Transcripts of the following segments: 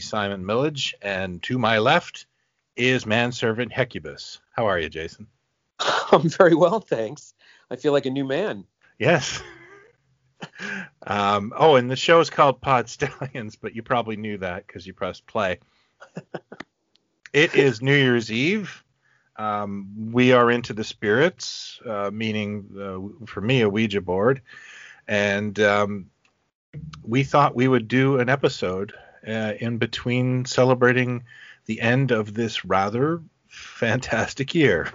Simon Millage, and to my left is manservant Hecubus. How are you, Jason? I'm very well, thanks. I feel like a new man. Yes. um, oh, and the show is called Pod Stallions, but you probably knew that because you pressed play. it is New Year's Eve. Um, we are into the spirits, uh, meaning uh, for me a Ouija board, and um, we thought we would do an episode uh, in between celebrating the end of this rather fantastic year.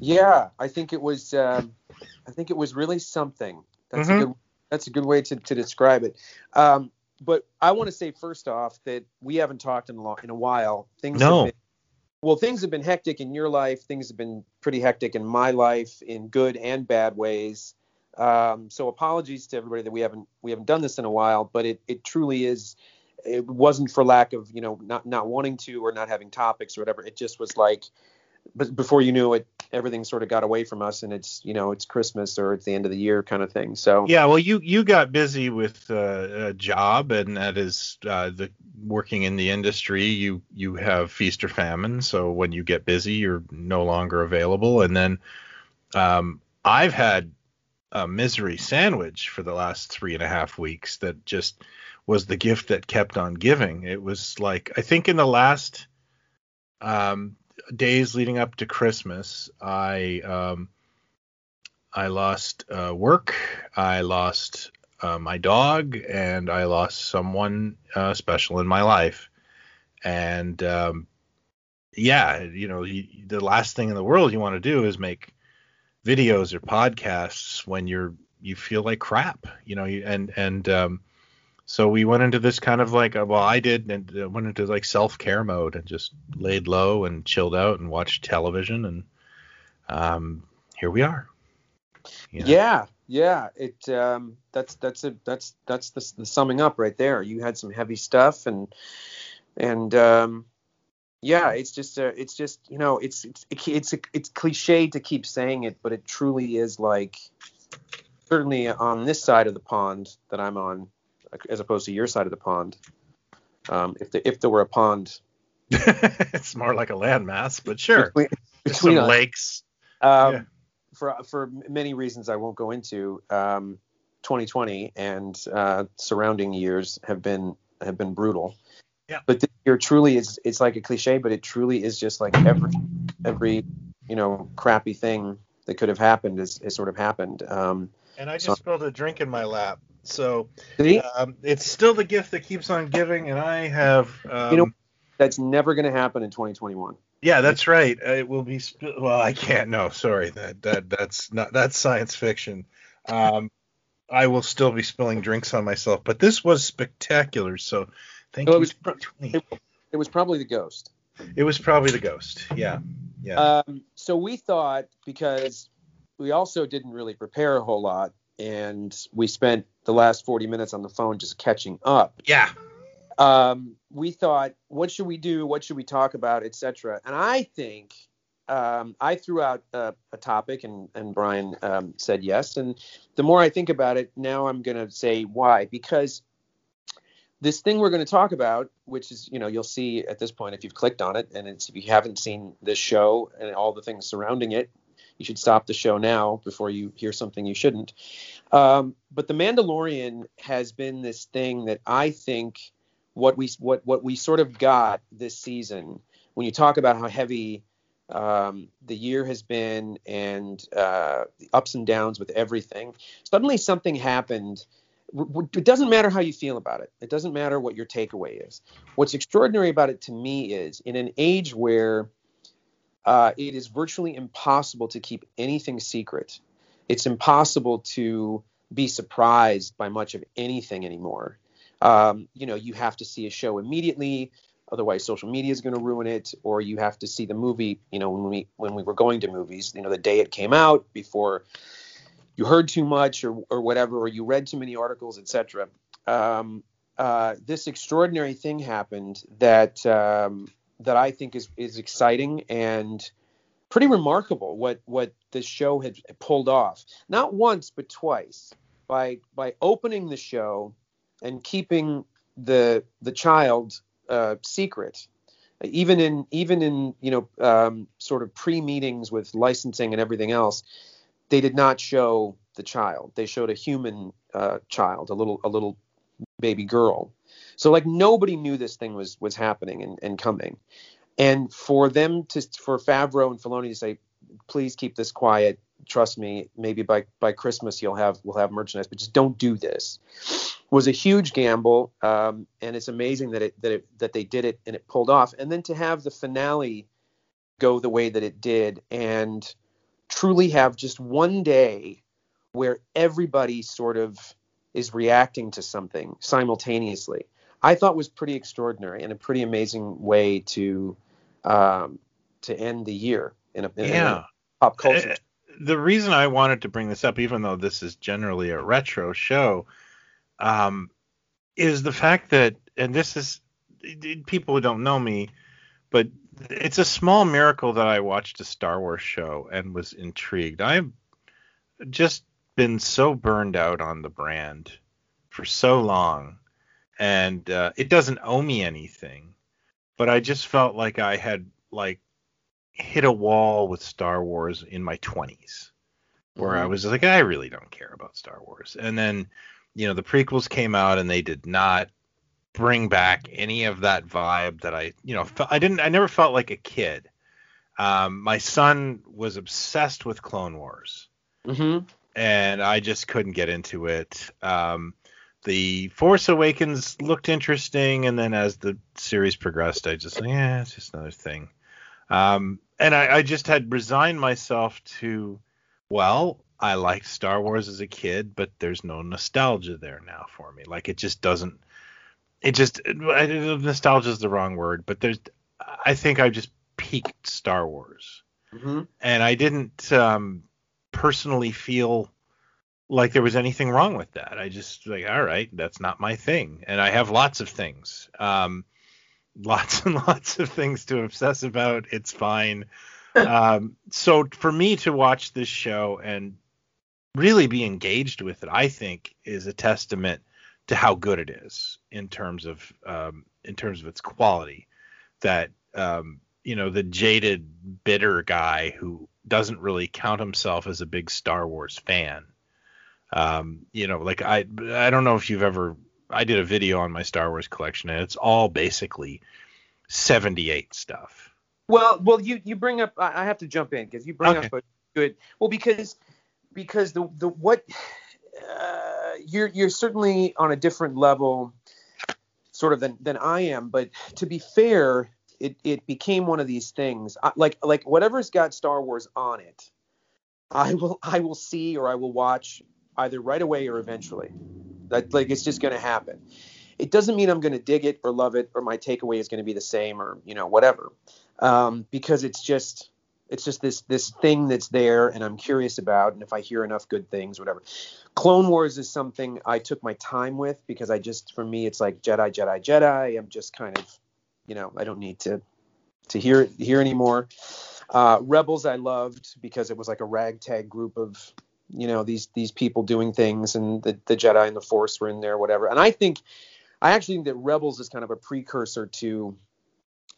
Yeah, I think it was. Um, I think it was really something. That's mm-hmm. a good. That's a good way to, to describe it. Um, but I want to say first off that we haven't talked in a, in a while. Things no. Been, well, things have been hectic in your life. Things have been pretty hectic in my life in good and bad ways. Um, so apologies to everybody that we haven't we haven't done this in a while, but it it truly is it wasn't for lack of you know not not wanting to or not having topics or whatever. It just was like, but before you knew it, everything sort of got away from us, and it's you know it's Christmas or it's the end of the year kind of thing. So yeah, well you you got busy with uh, a job, and that is uh, the working in the industry. You you have feast or famine, so when you get busy, you're no longer available, and then um, I've had a misery sandwich for the last three and a half weeks that just was the gift that kept on giving. It was like I think in the last um, days leading up to Christmas, I um, I lost uh, work, I lost uh, my dog, and I lost someone uh, special in my life. And um, yeah, you know, you, the last thing in the world you want to do is make videos or podcasts when you're you feel like crap, you know, and and um, so we went into this kind of like, uh, well, I did, and uh, went into like self care mode and just laid low and chilled out and watched television, and um, here we are. You know? Yeah, yeah. It um, that's that's a that's that's the, the summing up right there. You had some heavy stuff, and and um, yeah, it's just a, it's just you know, it's it's it's it's cliche to keep saying it, but it truly is like certainly on this side of the pond that I'm on as opposed to your side of the pond. Um, if the, if there were a pond, it's more like a landmass, but sure, between, between some us. lakes. Um, yeah. For for many reasons I won't go into, um, 2020 and uh, surrounding years have been have been brutal. Yeah. But this year truly is it's like a cliche, but it truly is just like every every you know crappy thing that could have happened has, has sort of happened. Um, and I just so, spilled a drink in my lap. So um, it's still the gift that keeps on giving, and I have. Um, you know, that's never going to happen in 2021. Yeah, that's right. It will be. Sp- well, I can't. No, sorry. That that that's not that's science fiction. Um, I will still be spilling drinks on myself, but this was spectacular. So thank you. It was, it, it was probably the ghost. It was probably the ghost. Yeah. Yeah. Um, so we thought because we also didn't really prepare a whole lot and we spent the last 40 minutes on the phone just catching up. Yeah. Um, we thought, what should we do? What should we talk about, etc. And I think um, I threw out a, a, topic, and and Brian um, said yes. And the more I think about it, now I'm going to say why. Because this thing we're going to talk about, which is, you know, you'll see at this point if you've clicked on it, and it's if you haven't seen this show and all the things surrounding it, you should stop the show now before you hear something you shouldn't. Um, but the Mandalorian has been this thing that I think what we what what we sort of got this season when you talk about how heavy um, the year has been and uh, the ups and downs with everything. Suddenly something happened. It doesn't matter how you feel about it. It doesn't matter what your takeaway is. What's extraordinary about it to me is in an age where uh, it is virtually impossible to keep anything secret. It's impossible to be surprised by much of anything anymore. Um, you know, you have to see a show immediately, otherwise social media is going to ruin it. Or you have to see the movie. You know, when we when we were going to movies, you know, the day it came out before you heard too much or or whatever, or you read too many articles, etc. Um, uh, this extraordinary thing happened that um, that I think is is exciting and pretty remarkable what what this show had pulled off. Not once but twice by by opening the show and keeping the the child uh, secret. Even in even in you know um, sort of pre meetings with licensing and everything else, they did not show the child. They showed a human uh, child, a little a little baby girl. So like nobody knew this thing was was happening and, and coming. And for them to for Favreau and Filoni to say, please keep this quiet. Trust me, maybe by by Christmas you'll have we'll have merchandise, but just don't do this. Was a huge gamble, um, and it's amazing that it that it that they did it and it pulled off. And then to have the finale go the way that it did, and truly have just one day where everybody sort of is reacting to something simultaneously. I thought was pretty extraordinary and a pretty amazing way to um, to end the year in a, in yeah. a pop culture. Uh, the reason I wanted to bring this up, even though this is generally a retro show, um, is the fact that, and this is people who don't know me, but it's a small miracle that I watched a Star Wars show and was intrigued. I've just been so burned out on the brand for so long, and uh, it doesn't owe me anything, but I just felt like I had like hit a wall with Star Wars in my 20s, where mm-hmm. I was like, I really don't care about Star Wars, and then you know the prequels came out and they did not bring back any of that vibe that I, you know, I didn't, I never felt like a kid. Um, my son was obsessed with Clone Wars, mm-hmm. and I just couldn't get into it. Um, the Force Awakens looked interesting, and then as the series progressed, I just, yeah, it's just another thing. Um, and I, I just had resigned myself to, well, I liked Star Wars as a kid, but there's no nostalgia there now for me. Like it just doesn't it just nostalgia is the wrong word, but there's I think I just peaked Star Wars, mm-hmm. and I didn't um, personally feel like there was anything wrong with that. I just like all right, that's not my thing, and I have lots of things, um, lots and lots of things to obsess about. It's fine. um, so for me to watch this show and really be engaged with it, I think is a testament to how good it is in terms of um, in terms of its quality. That um, you know the jaded, bitter guy who doesn't really count himself as a big Star Wars fan. Um, you know, like I I don't know if you've ever I did a video on my Star Wars collection and it's all basically 78 stuff. Well, well, you you bring up I have to jump in because you bring okay. up a good well because because the the what uh, you're you're certainly on a different level, sort of than than I am. But to be fair, it it became one of these things. I, like like whatever's got Star Wars on it, I will I will see or I will watch either right away or eventually. That like it's just going to happen. It doesn't mean I'm going to dig it or love it or my takeaway is going to be the same or you know whatever, um, because it's just it's just this this thing that's there and I'm curious about and if I hear enough good things whatever. Clone Wars is something I took my time with because I just for me it's like Jedi Jedi Jedi. I'm just kind of you know I don't need to to hear hear anymore. Uh, Rebels I loved because it was like a ragtag group of you know these these people doing things and the the Jedi and the Force were in there whatever. And I think I actually think that Rebels is kind of a precursor to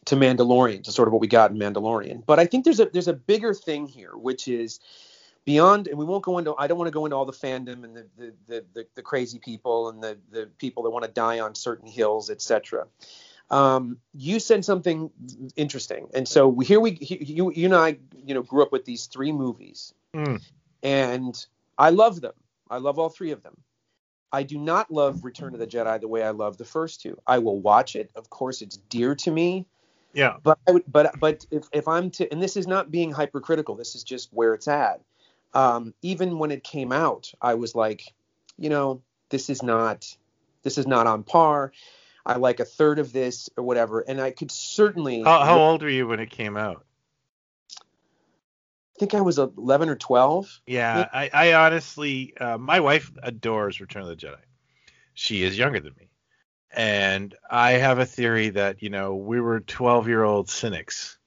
to Mandalorian, to sort of what we got in Mandalorian. But I think there's a there's a bigger thing here, which is beyond and we won't go into I don't want to go into all the fandom and the the the, the, the crazy people and the the people that want to die on certain hills, etc. Um, you said something interesting, and so here we you you and I you know grew up with these three movies, mm. And I love them. I love all three of them. I do not love Return of the Jedi the way I love the first two. I will watch it. Of course, it's dear to me. Yeah. But I would, but but if if I'm to, and this is not being hypercritical. This is just where it's at. Um, even when it came out, I was like, you know, this is not this is not on par. I like a third of this or whatever, and I could certainly. How, how old were you when it came out? I think I was 11 or 12. Yeah, I, I honestly, uh, my wife adores Return of the Jedi. She is younger than me, and I have a theory that you know we were 12 year old cynics.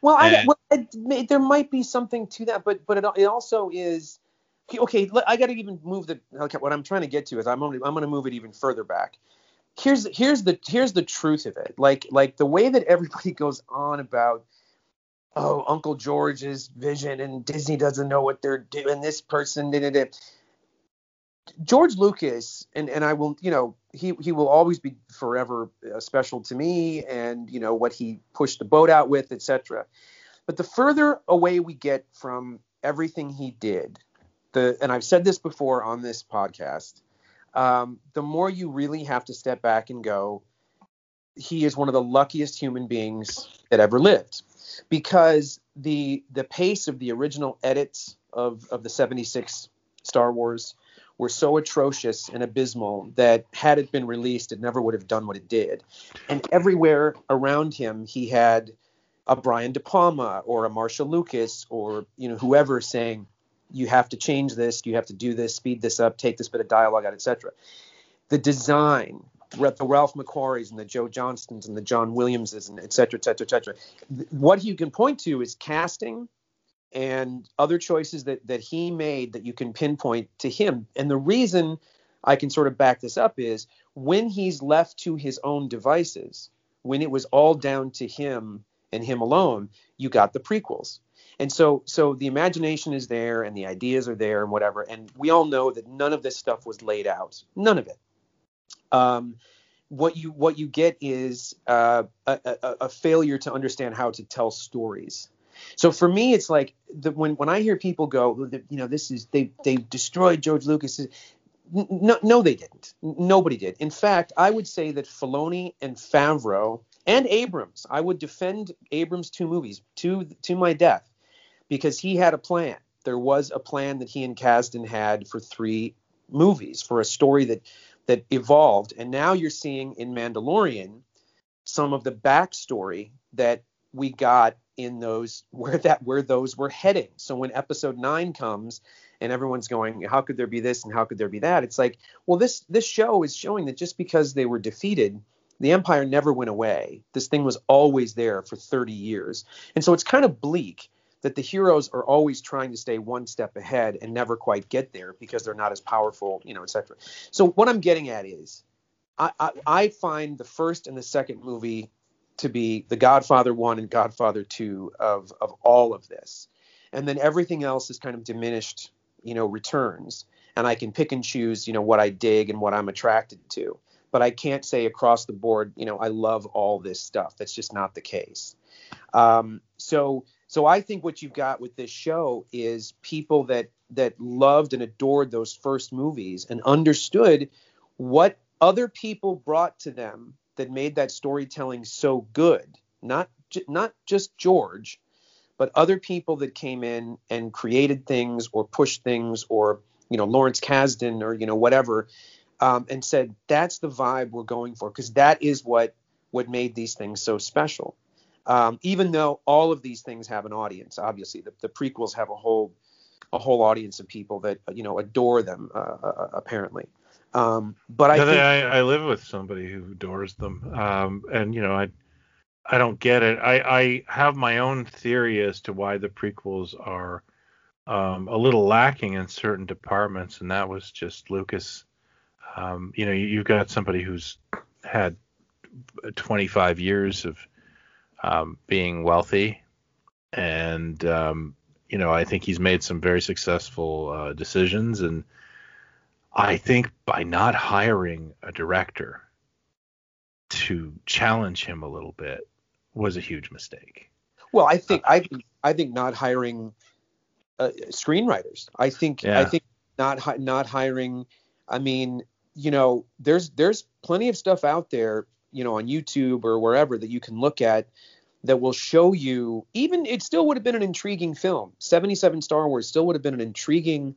Well, I, well it, there might be something to that, but but it, it also is okay. I got to even move the. Okay, what I'm trying to get to is I'm only, I'm going to move it even further back. Here's here's the here's the truth of it. Like like the way that everybody goes on about oh Uncle George's vision and Disney doesn't know what they're doing. This person did it. George Lucas, and and I will, you know, he he will always be forever uh, special to me, and you know what he pushed the boat out with, etc. But the further away we get from everything he did, the and I've said this before on this podcast, um, the more you really have to step back and go, he is one of the luckiest human beings that ever lived, because the the pace of the original edits of of the 76 Star Wars were so atrocious and abysmal that had it been released, it never would have done what it did. And everywhere around him, he had a Brian De Palma or a Marcia Lucas or you know whoever saying, "You have to change this. You have to do this. Speed this up. Take this bit of dialogue out, etc." The design, the Ralph McQuarries and the Joe Johnstons and the John Williamses and et cetera, et cetera, et cetera. What you can point to is casting and other choices that that he made that you can pinpoint to him. And the reason I can sort of back this up is when he's left to his own devices, when it was all down to him and him alone, you got the prequels. And so so the imagination is there and the ideas are there and whatever. And we all know that none of this stuff was laid out. None of it. Um, what you what you get is uh, a, a, a failure to understand how to tell stories so for me, it's like the, when when I hear people go, you know, this is they they destroyed George Lucas. No, no, they didn't. Nobody did. In fact, I would say that Filoni and Favreau and Abrams, I would defend Abrams' two movies to to my death because he had a plan. There was a plan that he and Kasdan had for three movies for a story that that evolved, and now you're seeing in Mandalorian some of the backstory that we got in those where that where those were heading. So when episode 9 comes and everyone's going how could there be this and how could there be that? It's like, well this this show is showing that just because they were defeated the empire never went away. This thing was always there for 30 years. And so it's kind of bleak that the heroes are always trying to stay one step ahead and never quite get there because they're not as powerful, you know, etc. So what I'm getting at is I, I, I find the first and the second movie to be the Godfather 1 and Godfather 2 of of all of this. And then everything else is kind of diminished, you know, returns. And I can pick and choose, you know, what I dig and what I'm attracted to. But I can't say across the board, you know, I love all this stuff. That's just not the case. Um, so so I think what you've got with this show is people that that loved and adored those first movies and understood what other people brought to them that made that storytelling so good. Not not just George, but other people that came in and created things or pushed things or you know Lawrence Kasdan or you know whatever, um, and said that's the vibe we're going for because that is what what made these things so special. Um, even though all of these things have an audience, obviously the, the prequels have a whole a whole audience of people that you know adore them uh, uh, apparently. Um, but I, think, I, I live with somebody who adores them, um, and you know I I don't get it. I I have my own theory as to why the prequels are um, a little lacking in certain departments, and that was just Lucas. Um, you know, you, have got somebody who's had 25 years of um, being wealthy, and um, you know, I think he's made some very successful uh, decisions and I think by not hiring a director to challenge him a little bit was a huge mistake. Well, I think uh, I think I think not hiring uh, screenwriters. I think yeah. I think not not hiring. I mean, you know, there's there's plenty of stuff out there, you know, on YouTube or wherever that you can look at that will show you even it still would have been an intriguing film. 77 star wars still would have been an intriguing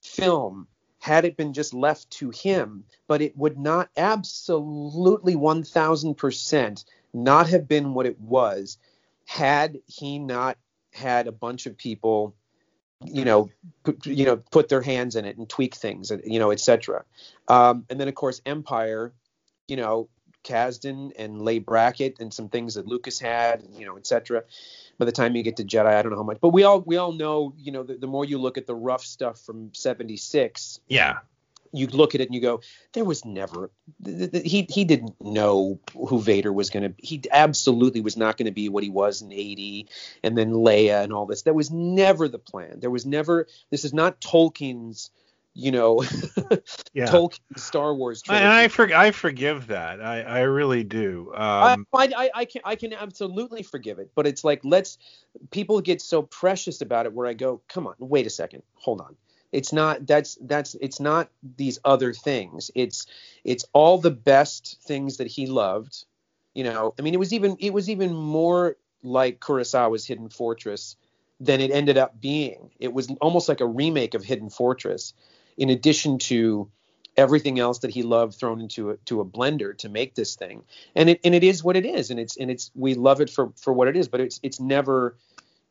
film had it been just left to him but it would not absolutely 1000% not have been what it was had he not had a bunch of people you know put, you know put their hands in it and tweak things you know etc um, and then of course empire you know Kasdan and Leigh Brackett and some things that Lucas had, you know, etc. By the time you get to Jedi, I don't know how much, but we all we all know, you know, the, the more you look at the rough stuff from '76, yeah, you look at it and you go, there was never th- th- he he didn't know who Vader was going to. He absolutely was not going to be what he was in '80, and then Leia and all this. That was never the plan. There was never. This is not Tolkien's you know, yeah. Tolkien Star Wars. Trilogy. And I for, I forgive that. I, I really do. Um, I, I, I can I can absolutely forgive it. But it's like let's people get so precious about it where I go, come on, wait a second, hold on. It's not that's that's it's not these other things. It's it's all the best things that he loved. You know, I mean, it was even it was even more like Kurosawa's Hidden Fortress than it ended up being. It was almost like a remake of Hidden Fortress in addition to everything else that he loved thrown into a, to a blender to make this thing. And it and it is what it is, and it's and it's we love it for for what it is, but it's it's never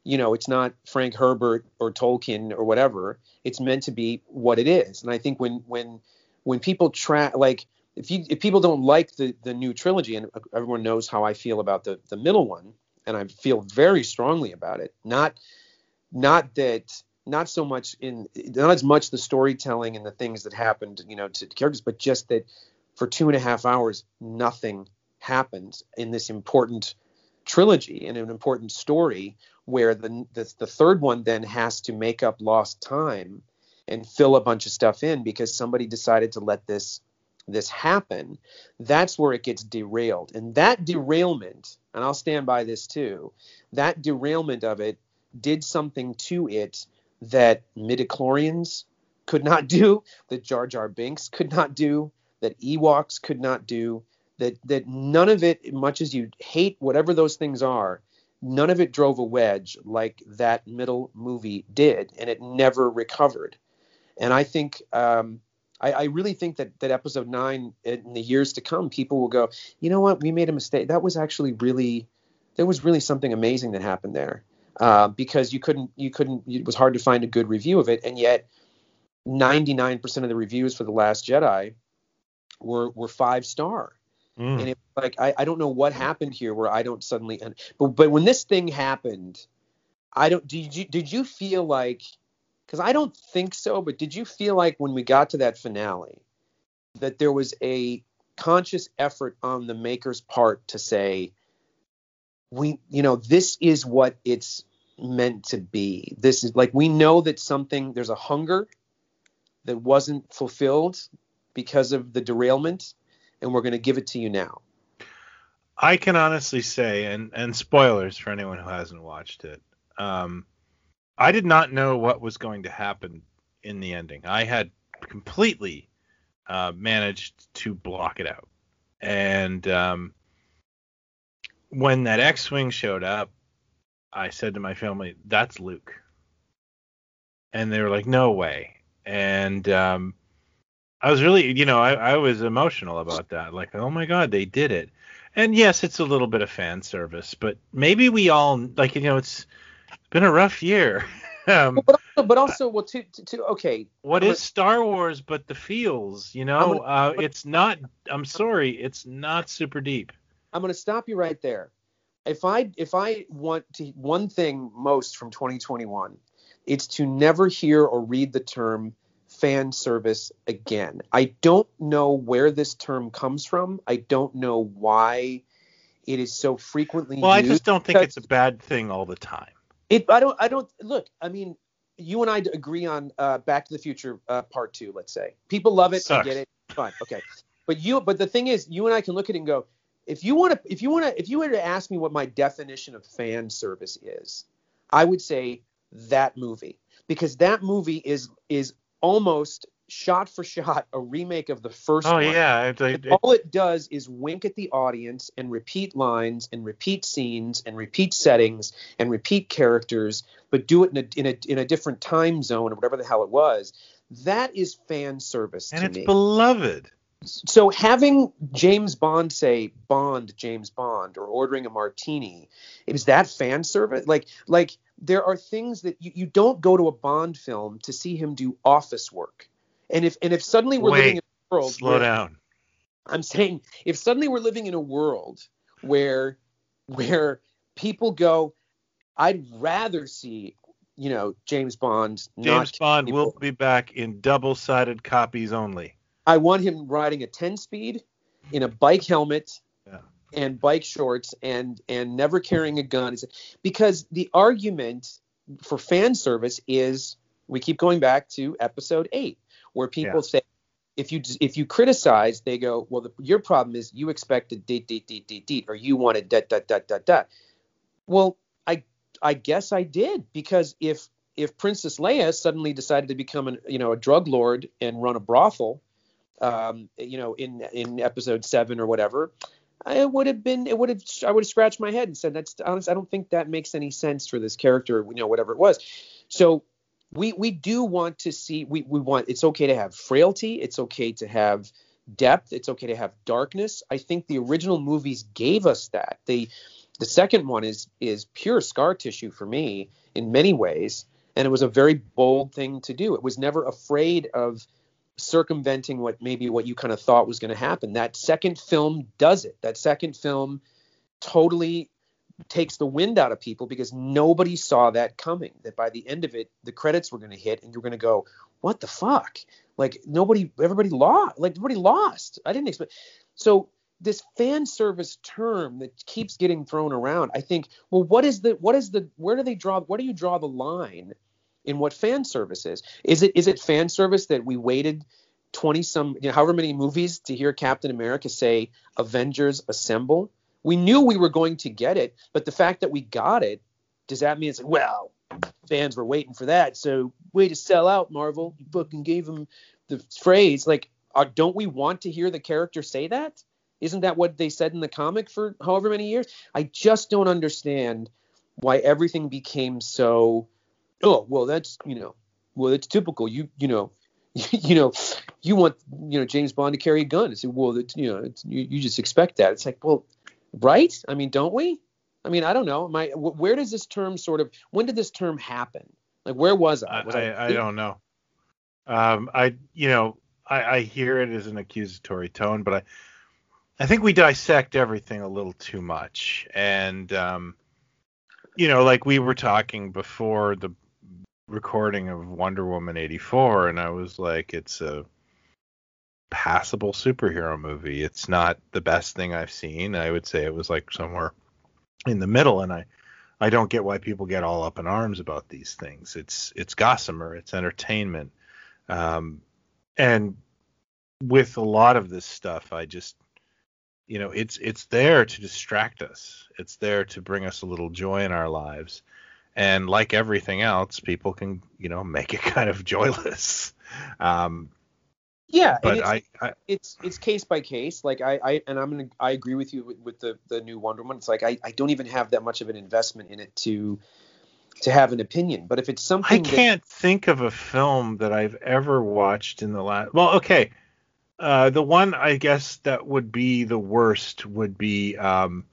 you know, it's not Frank Herbert or Tolkien or whatever. It's meant to be what it is. And I think when when when people try like if you if people don't like the the new trilogy and everyone knows how I feel about the the middle one and I feel very strongly about it. Not not that not so much in not as much the storytelling and the things that happened, you know, to characters, but just that for two and a half hours nothing happened in this important trilogy and an important story where the, the the third one then has to make up lost time and fill a bunch of stuff in because somebody decided to let this this happen. That's where it gets derailed. And that derailment and I'll stand by this too that derailment of it did something to it that midichlorians could not do, that Jar Jar Binks could not do, that Ewoks could not do, that that none of it, much as you hate whatever those things are, none of it drove a wedge like that middle movie did, and it never recovered. And I think um, I, I, really think that that episode nine in the years to come, people will go, you know what, we made a mistake. That was actually really there was really something amazing that happened there uh, because you couldn't you couldn't it was hard to find a good review of it, and yet 99% of the reviews for the Last Jedi were were five star. Mm. And it like I, I don't know what happened here where I don't suddenly but but when this thing happened, I don't did you did you feel like because I don't think so, but did you feel like when we got to that finale that there was a conscious effort on the maker's part to say, we you know this is what it's meant to be. This is like we know that something there's a hunger that wasn't fulfilled because of the derailment and we're going to give it to you now. I can honestly say and and spoilers for anyone who hasn't watched it um i did not know what was going to happen in the ending. I had completely uh, managed to block it out. And um when that X-wing showed up, I said to my family, "That's Luke," and they were like, "No way!" And um, I was really, you know, I, I was emotional about that. Like, oh my God, they did it. And yes, it's a little bit of fan service, but maybe we all like, you know, it's been a rough year. um, but also, but also, well, to, to, to okay. What is Star Wars but the feels? You know, gonna, uh, it's not. I'm sorry, it's not super deep. I'm going to stop you right there. If I if I want to one thing most from 2021, it's to never hear or read the term fan service again. I don't know where this term comes from. I don't know why it is so frequently well. I just don't think it's a bad thing all the time. It I don't I don't look, I mean, you and I agree on uh, Back to the Future uh, Part 2, let's say. People love it, Sucks. I get it. Fine. Okay. But you but the thing is, you and I can look at it and go, if you want to if you want to if you were to ask me what my definition of fan service is i would say that movie because that movie is is almost shot for shot a remake of the first Oh one. yeah, it, it, All it does is wink at the audience and repeat lines and repeat scenes and repeat settings and repeat characters, but do it in a in a in a different time zone or whatever the hell it was. That is fan service and to it's me. beloved. So having James Bond say Bond James Bond or ordering a martini, is that fan service? Like like there are things that you, you don't go to a Bond film to see him do office work. And if and if suddenly we're living in a world Slow where- down. I'm saying if suddenly we're living in a world where where people go, I'd rather see, you know, James Bond not James Bond will be back in double-sided copies only. I want him riding a 10 speed in a bike helmet Yeah. and bike shorts and and never carrying a gun because the argument for fan service is we keep going back to episode 8 where people Yeah. say if you if you criticize they go well the, your problem is you expected date date date date date or you wanted dot dot dot dot dot well I I guess I did because if if Princess Leia suddenly decided to become an you know a drug lord and run a brothel um, you know, in in episode seven or whatever, I would have been, it would have, I would have scratched my head and said, that's honest. I don't think that makes any sense for this character, you know, whatever it was. So we we do want to see, we we want, it's okay to have frailty, it's okay to have depth, it's okay to have darkness. I think the original movies gave us that. The the second one is is pure scar tissue for me in many ways, and it was a very bold thing to do. It was never afraid of circumventing what maybe what you kind of thought was going to happen. That second film does it. That second film totally takes the wind out of people because nobody saw that coming. That by the end of it, the credits were going to hit and you're going to go, "What the fuck?" Like nobody, everybody lost. Like everybody lost. I didn't expect. So this fan service term that keeps getting thrown around, I think, well, what is the, what is the, where do they draw, where do you draw the line in what fan service is? Is it, is it fan service that we waited 20 some, you know, however many movies to hear Captain America say Avengers assemble? We knew we were going to get it, but the fact that we got it, does that mean it's like, well, fans were waiting for that, so way to sell out, Marvel. You fucking gave them the phrase. Like, uh, don't we want to hear the character say that? Isn't that what they said in the comic for however many years? I just don't understand why everything became so. Oh well, that's you know, well it's typical. You you know, you know, you want you know James Bond to carry a gun. It's well, it's, you know, it's, you you just expect that. It's like well, right? I mean, don't we? I mean, I don't know. My where does this term sort of when did this term happen? Like where was I? Was I, I, I don't know. Um, I you know I, I hear it as an accusatory tone, but I I think we dissect everything a little too much, and um, you know, like we were talking before the recording of Wonder Woman '84, and I was like, it's a passable superhero movie. It's not the best thing I've seen. I would say it was like somewhere in the middle, and I I don't get why people get all up in arms about these things. It's it's gossamer, it's entertainment, um, and with a lot of this stuff, I just you know it's it's there to distract us. It's there to bring us a little joy in our lives, and like everything else, people can you know make it kind of joyless. Um, yeah, but it's, I, I it's it's case by case. Like I, I and I'm gonna I agree with you with, with the the new Wonder Woman. It's like I, I don't even have that much of an investment in it to to have an opinion. But if it's something I can't think of a film that I've ever watched in the last. Well, okay, uh, the one I guess that would be the worst would be um,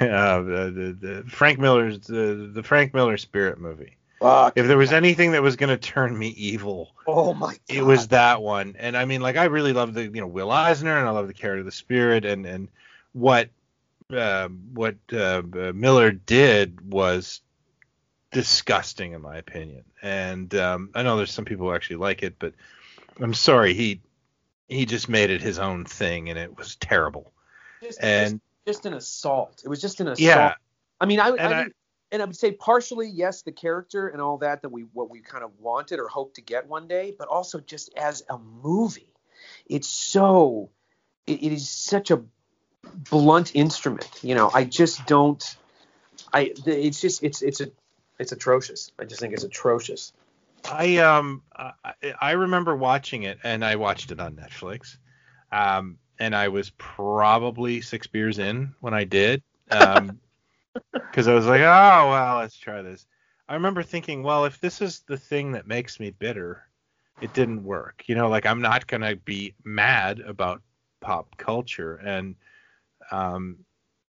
uh, the, the, Frank Miller's the, the Frank Miller Spirit movie. Fuck. If there was anything that was going to turn me evil, oh my god, it was that one. And I mean, like, I really love the you know Will Eisner, and I love the character of the Spirit, and and what uh, what uh, Miller did was disgusting in my opinion. And um, I know there's some people who actually like it, but I'm sorry he he just made it his own thing, and it was terrible. just, And just, just an assault. It was just an assault. yeah, I mean, I, And I, I- would- and I would say partially yes, the character and all that that we what we kind of wanted or hoped to get one day, but also just as a movie, it's so it, it is such a blunt instrument. You know, I just don't. I it's just it's it's a it's atrocious. I just think it's atrocious. I um I, I remember watching it, and I watched it on Netflix. Um, and I was probably six beers in when I did. Um, because I was like, oh well, let's try this. I remember thinking, well, if this is the thing that makes me bitter, it didn't work. You know, like I'm not gonna be mad about pop culture, and um,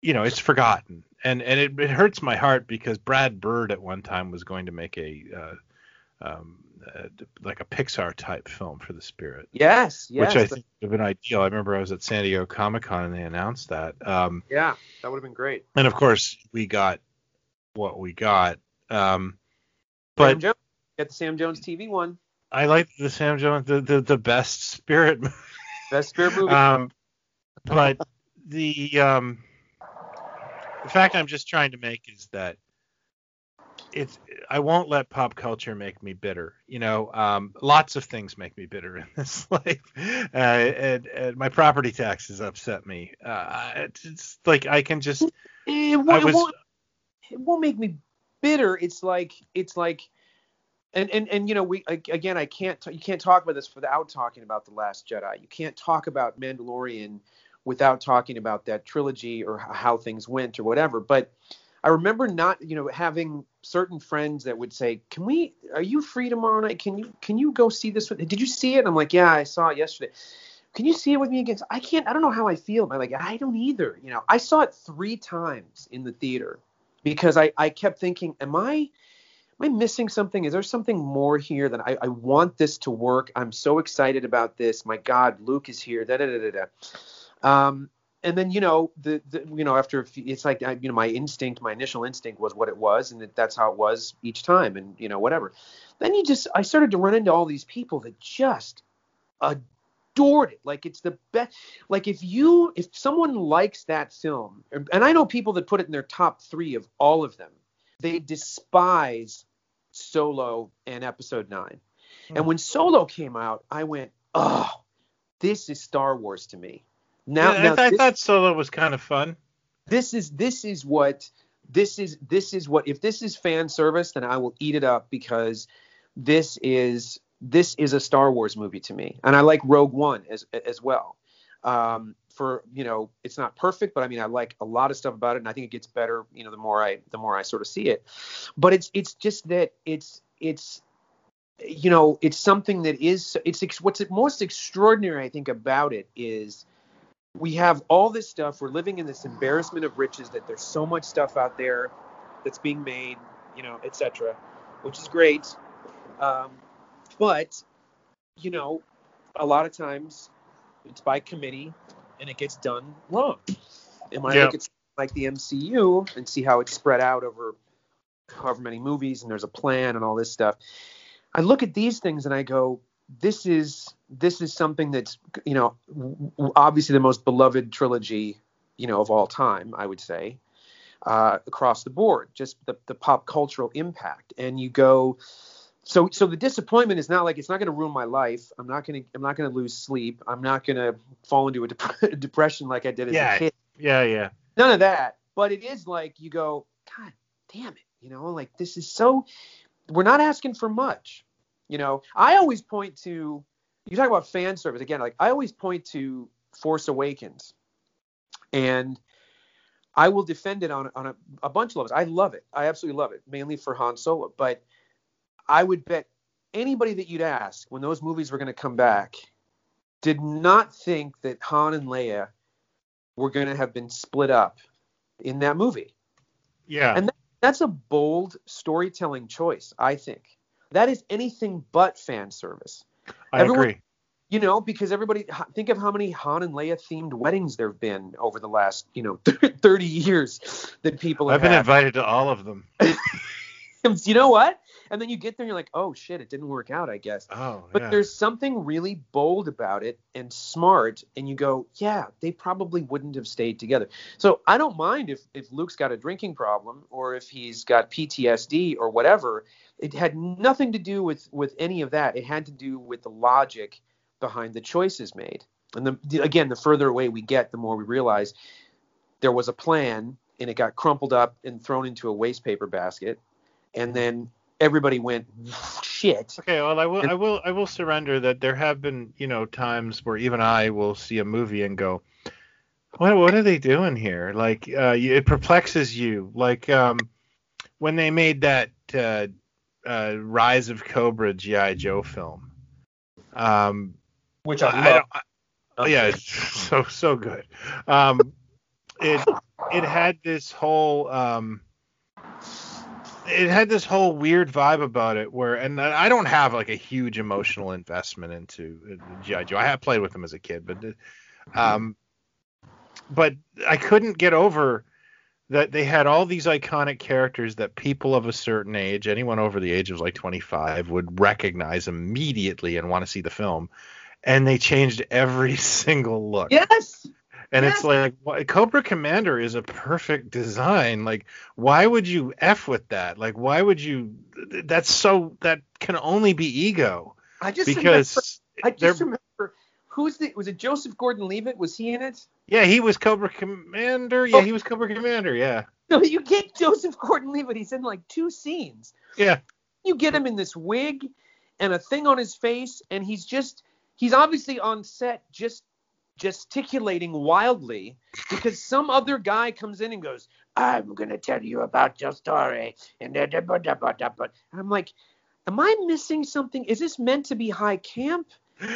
you know, it's forgotten, and and it, it hurts my heart because Brad Bird at one time was going to make a uh, um, uh, like a Pixar type film for the Spirit. Yes, yes. Which I think would have been ideal. I remember I was at San Diego Comic Con and they announced that. Um, yeah, that would have been great. And of course, we got what we got. Um, but Sam Jones, get the Sam Jones TV one. I like the Sam Jones, the the, the best Spirit. Best Spirit movie. um, but the um, the fact I'm just trying to make is that it's I won't let pop culture make me bitter. You know, um, lots of things make me bitter in this life, uh, and, and, my property taxes upset me. Uh, it's, it's, like I can just. It, won't, was, it, won't, it won't make me bitter. It's like it's like. And, and and you know we again I can't you can't talk about this without talking about the Last Jedi. You can't talk about Mandalorian without talking about that trilogy or how things went or whatever. But I remember not, you know, having certain friends that would say, "Can we? Are you free tomorrow night? Can you can you go see this? Did you see it?" I'm like, "Yeah, I saw it yesterday." Can you see it with me again? I can't. I don't know how I feel. I'm like, I don't either. You know, I saw it three times in the theater because I I kept thinking, am I am I missing something? Is there something more here that I, I want this to work? I'm so excited about this. My God, Luke is here. Da da da da da. Um, and then you know the, the you know after it's like you know my instinct my initial instinct was what it was and that that's how it was each time and you know whatever. Then you just i started to run into all these people that just adored it. Like it's the best like if you if someone likes that film and i know people that put it in their top three of all of them they despise solo and episode nine. Hmm. and when solo came out i went oh this is star wars to me now, yeah, now I, th- this, I thought Solo was kind of fun. This is this is what this is this is what if this is fan service, then I will eat it up because this is this is a Star Wars movie to me, and I like Rogue One as as well. Um, for you know, it's not perfect, but I mean, I like a lot of stuff about it, and I think it gets better. You know, the more I the more I sort of see it. But it's it's just that it's it's you know it's something that is it's what's most extraordinary I think about it is we have all this stuff. We're living in this embarrassment of riches that there's so much stuff out there that's being made, you know, etc., which is great. Um, but you know, a lot of times it's by committee and it gets done wrong. And when I look at like the MCU and see how it's spread out over however many movies and there's a plan and all this stuff, I look at these things and I go, this is this is something that's you know obviously the most beloved trilogy you know of all time i would say uh, across the board just the, the pop cultural impact. And you go so so the disappointment is not like it's not going to ruin my life. I'm not going to i'm not going to lose sleep. I'm not going to fall into a dep- depression like i did as yeah, a kid. yeah yeah. None of that. But it is like you go god damn it you know like this is so we're not asking for much you know, I always point to you talk about fan service again. Like I always point to Force Awakens, and I will defend it on on a, a bunch of levels. I love it. I absolutely love it, mainly for Han Solo. But I would bet anybody that you'd ask when those movies were going to come back did not think that Han and Leia were going to have been split up in that movie. Yeah. And that, that's a bold storytelling choice, I think. That is anything but fan service. I Everyone, agree. You know, because everybody think of how many Han and Leia themed weddings there've been over the last, you know, 30 years that people have I've been had. invited to all of them. you know what? And then you get there and you're like, oh shit, it didn't work out, I guess. Oh, but yeah. there's something really bold about it and smart, and you go, yeah, they probably wouldn't have stayed together. So I don't mind if if Luke's got a drinking problem or if he's got PTSD or whatever. It had nothing to do with with any of that. It had to do with the logic behind the choices made. And the, again, the further away we get, the more we realize there was a plan and it got crumpled up and thrown into a waste paper basket and then everybody went shit. Okay, well, I will, And- I will, I will surrender that there have been, you know, times where even I will see a movie and go, what, what are they doing here? Like, uh, it perplexes you. Like, um, when they made that uh, uh, Rise of Cobra GI Joe film. Um, Which I, I I love. don't, I, oh, yeah, it's so so good. Um, it it had this whole um, it had this whole weird vibe about it where, and I don't have like a huge emotional investment into uh, GI Joe. I have played with them as a kid, but um, but I couldn't get over that they had all these iconic characters that people of a certain age, anyone over the age of like 25, would recognize immediately and want to see the film. And they changed every single look. Yes. And yes. it's like why- Cobra Commander is a perfect design. Like, why would you f with that? Like, why would you? That's so that can only be ego I just remember, because I just remember who's the was it Joseph Gordon-Levitt? Was he in it? yeah, he was Cobra Commander. Yeah, he was Cobra Commander. Yeah, No, you get Joseph Gordon-Levitt. He's in like two scenes. yeah. You get him in this wig and a thing on his face, and he's just he's obviously on set just gesticulating wildly because some other guy comes in and goes, "I'm gonna tell you about your story," and da, da, ba, da, ba, da, and I'm like, "Am I missing something? Is this meant to be high camp?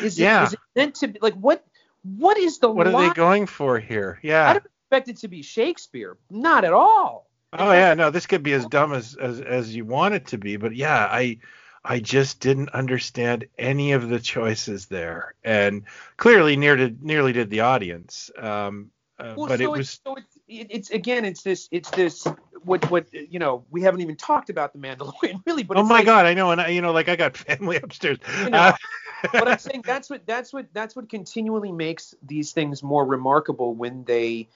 Is Yeah. it, is it meant to be like what? What is the What are they going for here? Yeah, I don't expect it to be Shakespeare. Not at all. Oh yeah, no, this could be as dumb as, as as you want it to be, but yeah, I I just didn't understand any of the choices there, and clearly near to, nearly did the audience. Um, uh, Well, but so it it's, was so it's, it, it's again, it's this, it's this. What, what, you know, we haven't even talked about the Mandalorian, really. But oh it's my like, god, I know, and I, you know, like I got family upstairs. You know, Uh, but I'm saying that's what, that's what, that's what continually makes these things more remarkable when they,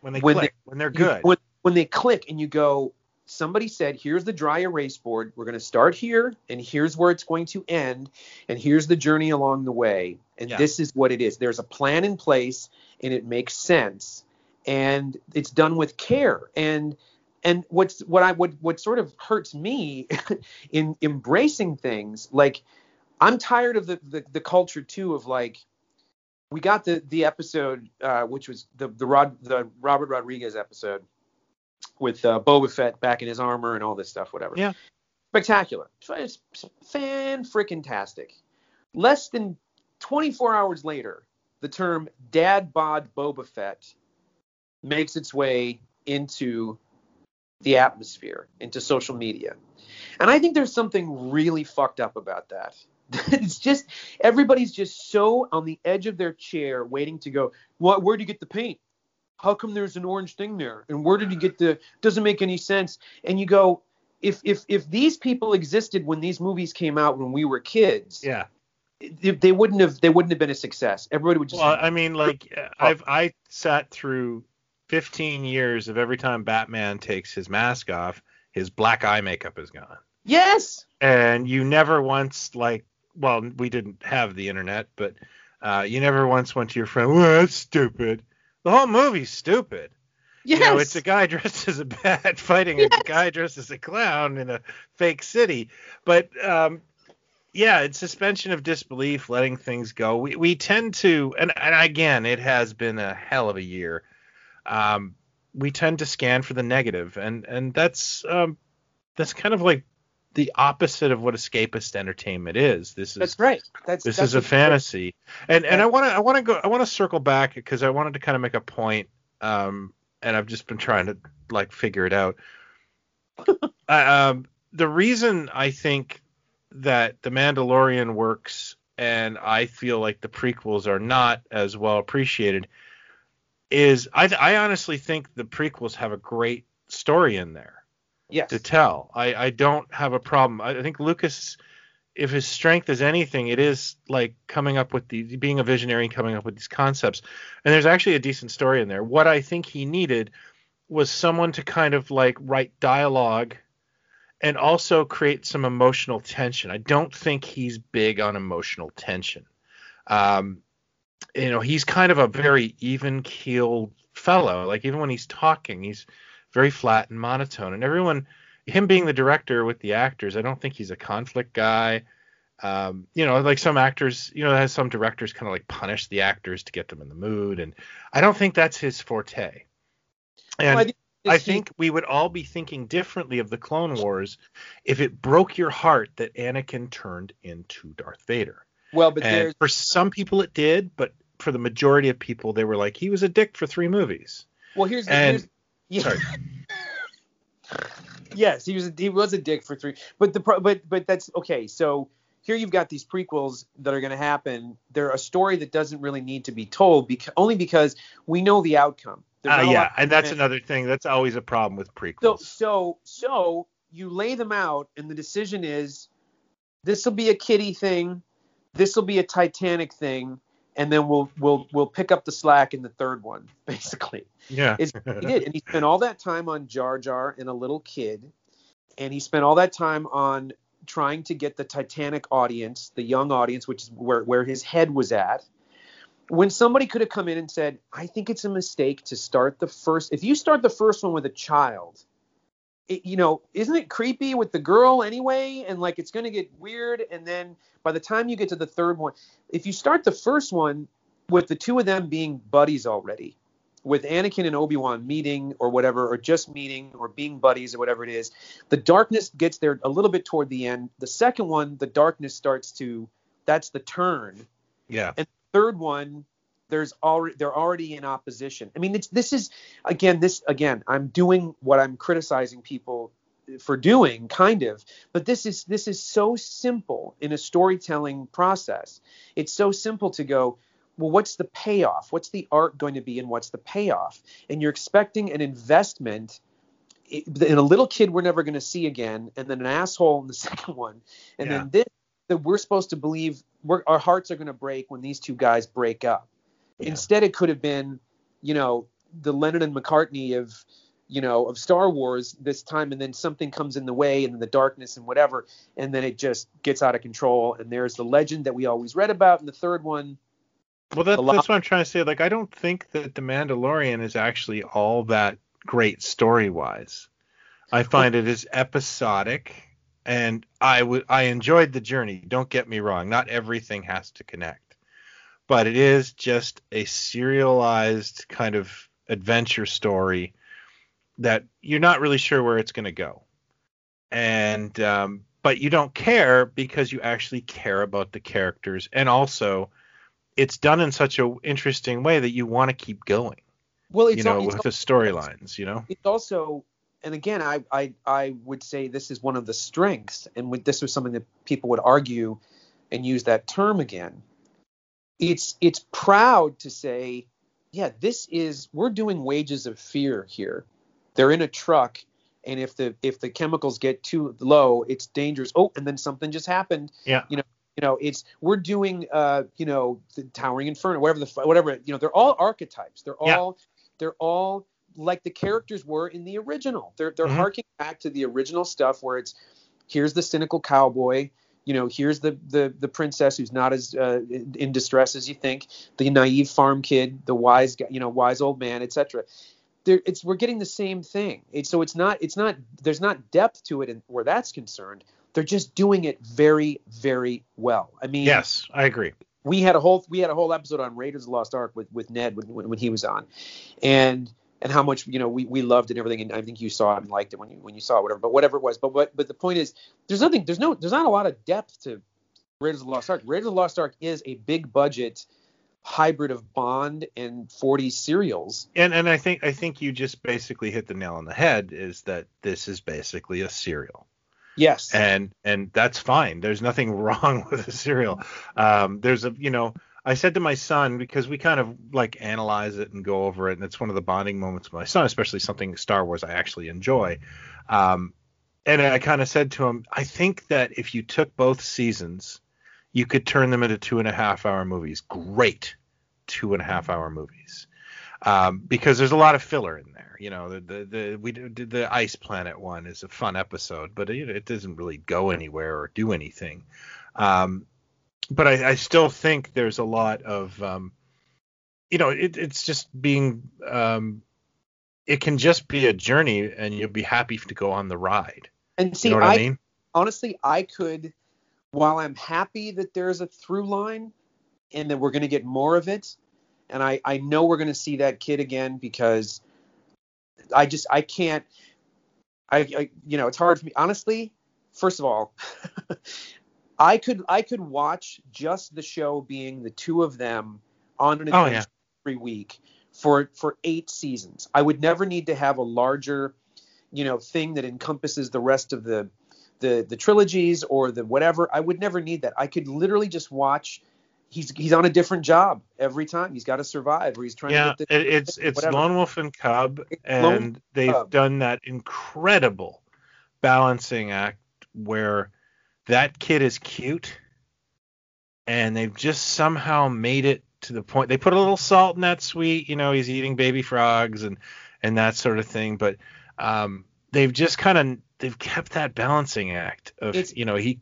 when they when click, when they're you- good. when, when they click and you go, somebody said, here's the dry erase board. We're going to start here, and here's where it's going to end, and here's the journey along the way, and Yeah. this is what it is. There's a plan in place, and it makes sense, and it's done with care. And and what's what I what what sort of hurts me in embracing things like I'm tired of the the, the culture too of like we got the the episode uh, which was the the Rod the Robert Rodriguez episode with uh, Boba Fett back in his armor and all this stuff, whatever. Yeah. Spectacular. It's fan freaking tastic. Less than 24 hours later, the term Dad Bod Boba Fett makes its way into the atmosphere, into social media. And I think there's something really fucked up about that. it's just everybody's just so on the edge of their chair waiting to go, what where'd you get the paint? How come there's an orange thing there? And where did you get the doesn't make any sense. And you go, if if if these people existed when these movies came out when we were kids, yeah. they, they wouldn't have they wouldn't have been a success. Everybody would just Well, I mean, like I've I sat through 15 years of every time Batman takes his mask off, his black eye makeup is gone. Yes. and you never once like well we didn't have the internet but uh, you never once went to your friend well that's stupid the whole movie's stupid Yes. you know it's a guy dressed as a bat fighting Yes. a guy dressed as a clown in a fake city but um yeah it's suspension of disbelief letting things go we, we tend to and, and again it has been a hell of a year um we tend to scan for the negative and and that's um that's kind of like the opposite of what escapist entertainment is. This is That's right. That's this that's is a fantasy. And and I want to I want to go I want to circle back because I wanted to kind of make a point um and I've just been trying to like figure it out. I, um the reason I think that The Mandalorian works and I feel like the prequels are not as well appreciated is I I honestly think the prequels have a great story in there Yes. to tell. I, I don't have a problem. I, I think Lucas, if his strength is anything, it is like coming up with the being a visionary and coming up with these concepts. And there's actually a decent story in there. What I think he needed was someone to kind of like write dialogue and also create some emotional tension. I don't think he's big on emotional tension. Um, you know, he's kind of a very even keeled fellow. Like even when he's talking, he's very flat and monotone. And everyone, him being the director with the actors, I don't think he's a conflict guy. Um, you know, like some actors, you know, has some directors kind of like punish the actors to get them in the mood, and I don't think that's his forte. And well, I, I think we would all be thinking differently of the Clone Wars if it broke your heart that Anakin turned into Darth Vader. Well, but and for some people it did, but for the majority of people, they were like, he was a dick for three movies. Well, here's the. And, here's, yeah. Sorry. yes, he was a, he was a dick for three, but the but but that's okay. So here you've got these prequels that are going to happen. They're a story that doesn't really need to be told because only because we know the outcome. Uh, yeah, and that's another thing. That's always a problem with prequels. So so so you lay them out, and the decision is this will be a kitty thing, this will be a Titanic thing, and then we'll we'll we'll pick up the slack in the third one, basically. Yeah. he did, and he spent all that time on Jar Jar and a little kid, and he spent all that time on trying to get the Titanic audience, the young audience, which is where, where his head was at. When somebody could have come in and said, I think it's a mistake to start the first, if you start the first one with a child, it, you know, isn't it creepy with the girl anyway? And like it's going to get weird. And then by the time you get to the third one, if you start the first one with the two of them being buddies already, with Anakin and Obi Wan meeting or whatever, or just meeting or being buddies or whatever it is, the darkness gets there a little bit toward the end. The second one, the darkness starts to, that's the turn. Yeah. And third one, there's already they're already in opposition. I mean, it's, this is again, this again, I'm doing what I'm criticizing people for doing, kind of, but this is this is so simple in a storytelling process. It's so simple to go well, what's the payoff? What's the art going to be, and what's the payoff? And you're expecting an investment in a little kid we're never going to see again, and then an asshole in the second one, and yeah. then this that we're supposed to believe our hearts are going to break when these two guys break up. Yeah. Instead, it could have been, you know, the Lennon and McCartney of, you know, of Star Wars this time, and then something comes in the way, and the darkness and whatever, and then it just gets out of control. And there's the legend that we always read about in the third one well, that, that's what I'm trying to say. Like, I don't think that The Mandalorian is actually all that great story wise. I find it is episodic, and I would I enjoyed the journey. Don't get me wrong. Not everything has to connect, but it is just a serialized kind of adventure story that you're not really sure where it's going to go, and um, but you don't care because you actually care about the characters and also it's done in such a interesting way that you want to keep going. Well, it's you know, with the storylines, you know. It's also, and again, I, I I would say this is one of the strengths, and this was something that people would argue and use that term again. It's it's proud to say, yeah, this is we're doing wages of fear here. They're in a truck, and if the if the chemicals get too low, it's dangerous. Oh, and then something just happened. Yeah. You know, you know it's we're doing uh you know the towering inferno whatever the whatever you know they're all archetypes they're all yeah. they're all like the characters were in the original they're they're mm-hmm. harking back to the original stuff where it's here's the cynical cowboy you know here's the the the princess who's not as uh, in distress as you think the naive farm kid the wise guy, you know wise old man etc there, it's we're getting the same thing it's, so it's not it's not there's not depth to it in, where that's concerned they're just doing it very, very well. I mean, yes, I agree. We had a whole we had a whole episode on Raiders of the Lost Ark with with Ned when, when, when he was on, and and how much you know we, we loved and everything and I think you saw it and liked it when you when you saw it whatever but whatever it was but but but the point is there's nothing there's no there's not a lot of depth to Raiders of the Lost Ark Raiders of the Lost Ark is a big budget hybrid of Bond and 40 serials and and I think I think you just basically hit the nail on the head is that this is basically a serial Yes. And and that's fine. There's nothing wrong with a serial. Um, there's a you know I said to my son because we kind of like analyze it and go over it, and it's one of the bonding moments with my son, especially something Star Wars I actually enjoy. Um, and I kind of said to him, I think that if you took both seasons, you could turn them into two and a half hour movies. Great two and a half hour movies um, because there's a lot of filler in there. You know, the the, the we did the Ice Planet one is a fun episode, but it, it doesn't really go anywhere or do anything. Um, but I, I, still think there's a lot of, um, you know, it, it's just being, um, it can just be a journey, and you'll be happy to go on the ride. And see, you know what I, I mean? honestly, I could, while I'm happy that there's a through line and that we're going to get more of it, and I, I know we're going to see that kid again because I just, I can't, I, I you know, it's hard for me. Honestly, first of all, I could, I could watch just the show being the two of them on an Oh, adventure yeah. every week for, for eight seasons. I would never need to have a larger, you know, thing that encompasses the rest of the, the the trilogies or the whatever. I would never need that. I could literally just watch. He's he's on a different job every time. He's got to survive, or he's trying Yeah, to get it, it's it's whatever. Lone Wolf and Cub, It's and they've Cub. done that incredible balancing act where that kid is cute, and they've just somehow made it to the point. They put a little salt in that sweet, you know, he's eating baby frogs and and that sort of thing, but um, they've just kind of they've kept that balancing act of It's- you know he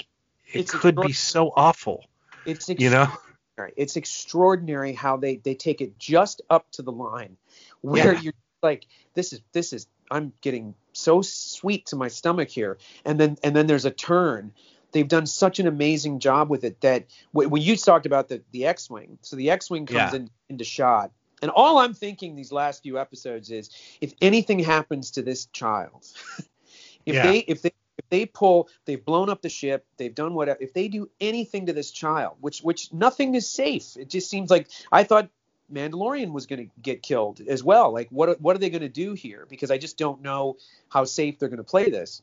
it could be so awful, it's you know. extraordinary. It's extraordinary how they they take it just up to the line, where Yeah. you're like, this is this is I'm getting so sweet to my stomach here, and then and then there's a turn. They've done such an amazing job with it that when you talked about the the X-wing, so the X-wing comes Yeah. in into shot, and all I'm thinking these last few episodes is if anything happens to this child, if Yeah. they if they if they pull, they've blown up the ship, they've done whatever. If they do anything to this child, which which nothing is safe. It just seems like I thought Mandalorian was going to get killed as well. Like what what are they going to do here? Because I just don't know how safe they're going to play this.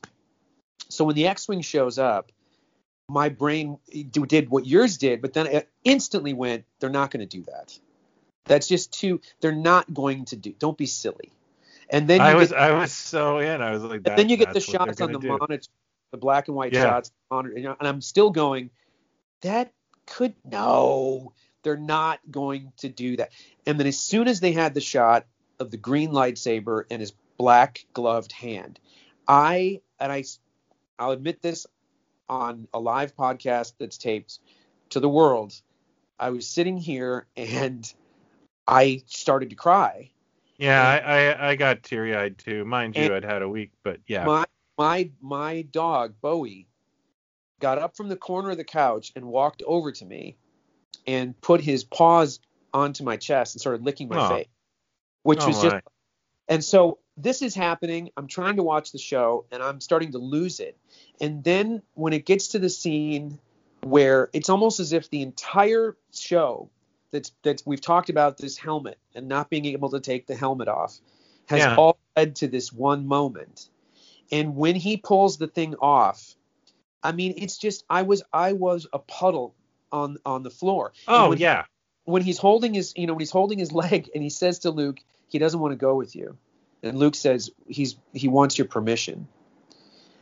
So when the X-wing shows up, my brain do- did what yours did, but then it instantly went, they're not going to do that. That's just too. They're not going to do. Don't be silly. And then you I get- was I was so in. I was like, then you get the that's what they're shots on the do. monitor, the black and white Yeah. shots, you know, and I'm still going, that could no, they're not going to do that. And then as soon as they had the shot of the green lightsaber and his black gloved hand, I and I, I'll admit this on a live podcast that's taped to the world. I was sitting here and I started to cry Yeah, I, I I got teary eyed too. Mind you, I'd had a week, but yeah. my my my dog Bowie got up from the corner of the couch and walked over to me and put his paws onto my chest and started licking my Aw. face, which Oh, was just. And so this is happening. I'm trying to watch the show and I'm starting to lose it. And then when it gets to the scene where it's almost as if the entire show that's that we've talked about this helmet and not being able to take the helmet off has Yeah. all led to this one moment. And when he pulls the thing off, I mean it's just I was I was a puddle on on the floor. Oh when, yeah. when he's holding his you know when he's holding his leg and he says to Luke he doesn't want to go with you and Luke says he's he wants your permission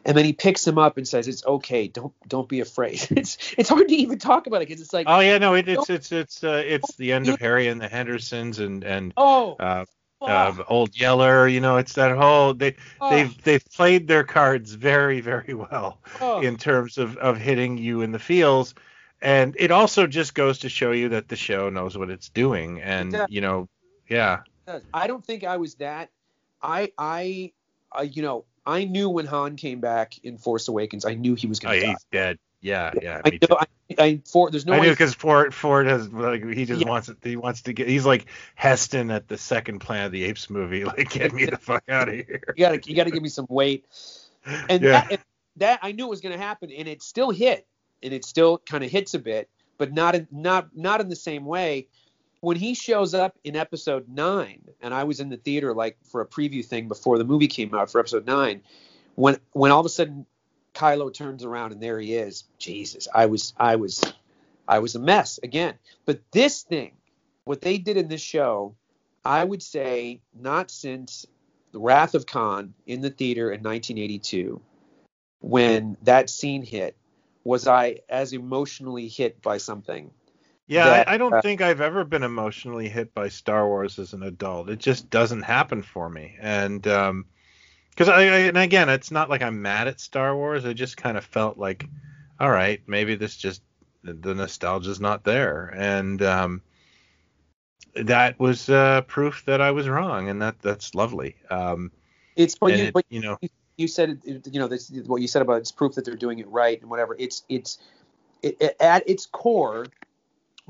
and then he picks him up and says it's okay don't don't be afraid it's it's hard to even talk about it because it's like Oh yeah, no, it, it's it's it's uh, it's the end of Harry and the Hendersons and and oh, uh, oh, uh, Old Yeller. You know, it's that whole they oh, they've they've played their cards very very well oh. in terms of of hitting you in the feels. And it also just goes to show you that the show knows what it's doing, and does. you know, yeah. I don't think I was that. I I uh, you know I knew when Han came back in Force Awakens. I knew he was oh, going to die. he's dead. Yeah, yeah, I know. I, I for there's no I knew because Ford Ford has like he just Yeah. wants it. He wants to get. He's like Heston at the second Planet of the Apes movie. Like, get me the fuck out of here. you gotta you gotta give me some weight. And yeah, that, that I knew it was going to happen, and it still hit, and it still kind of hits a bit, but not in, not not in the same way. When he shows up in episode nine, and I was in the theater like for a preview thing before the movie came out for episode nine, when when all of a sudden Kylo turns around and there he is, Jesus, I was I was I was a mess again. But this thing, what they did in this show, I would say not since the Wrath of Khan in the theater in 1982, when that scene hit, was I as emotionally hit by something. Yeah. that, I, I don't uh, think I've ever been emotionally hit by Star Wars as an adult. It just doesn't happen for me. And um, because I, I and again, it's not like I'm mad at Star Wars. I just kind of felt like, all right, maybe this just the, nostalgia's not there, and um, that was uh, proof that I was wrong, and that that's lovely. Um, It's but you, it- but you know, you said you know this what you said about it's proof that they're doing it right and whatever. It's it's it, it, at its core,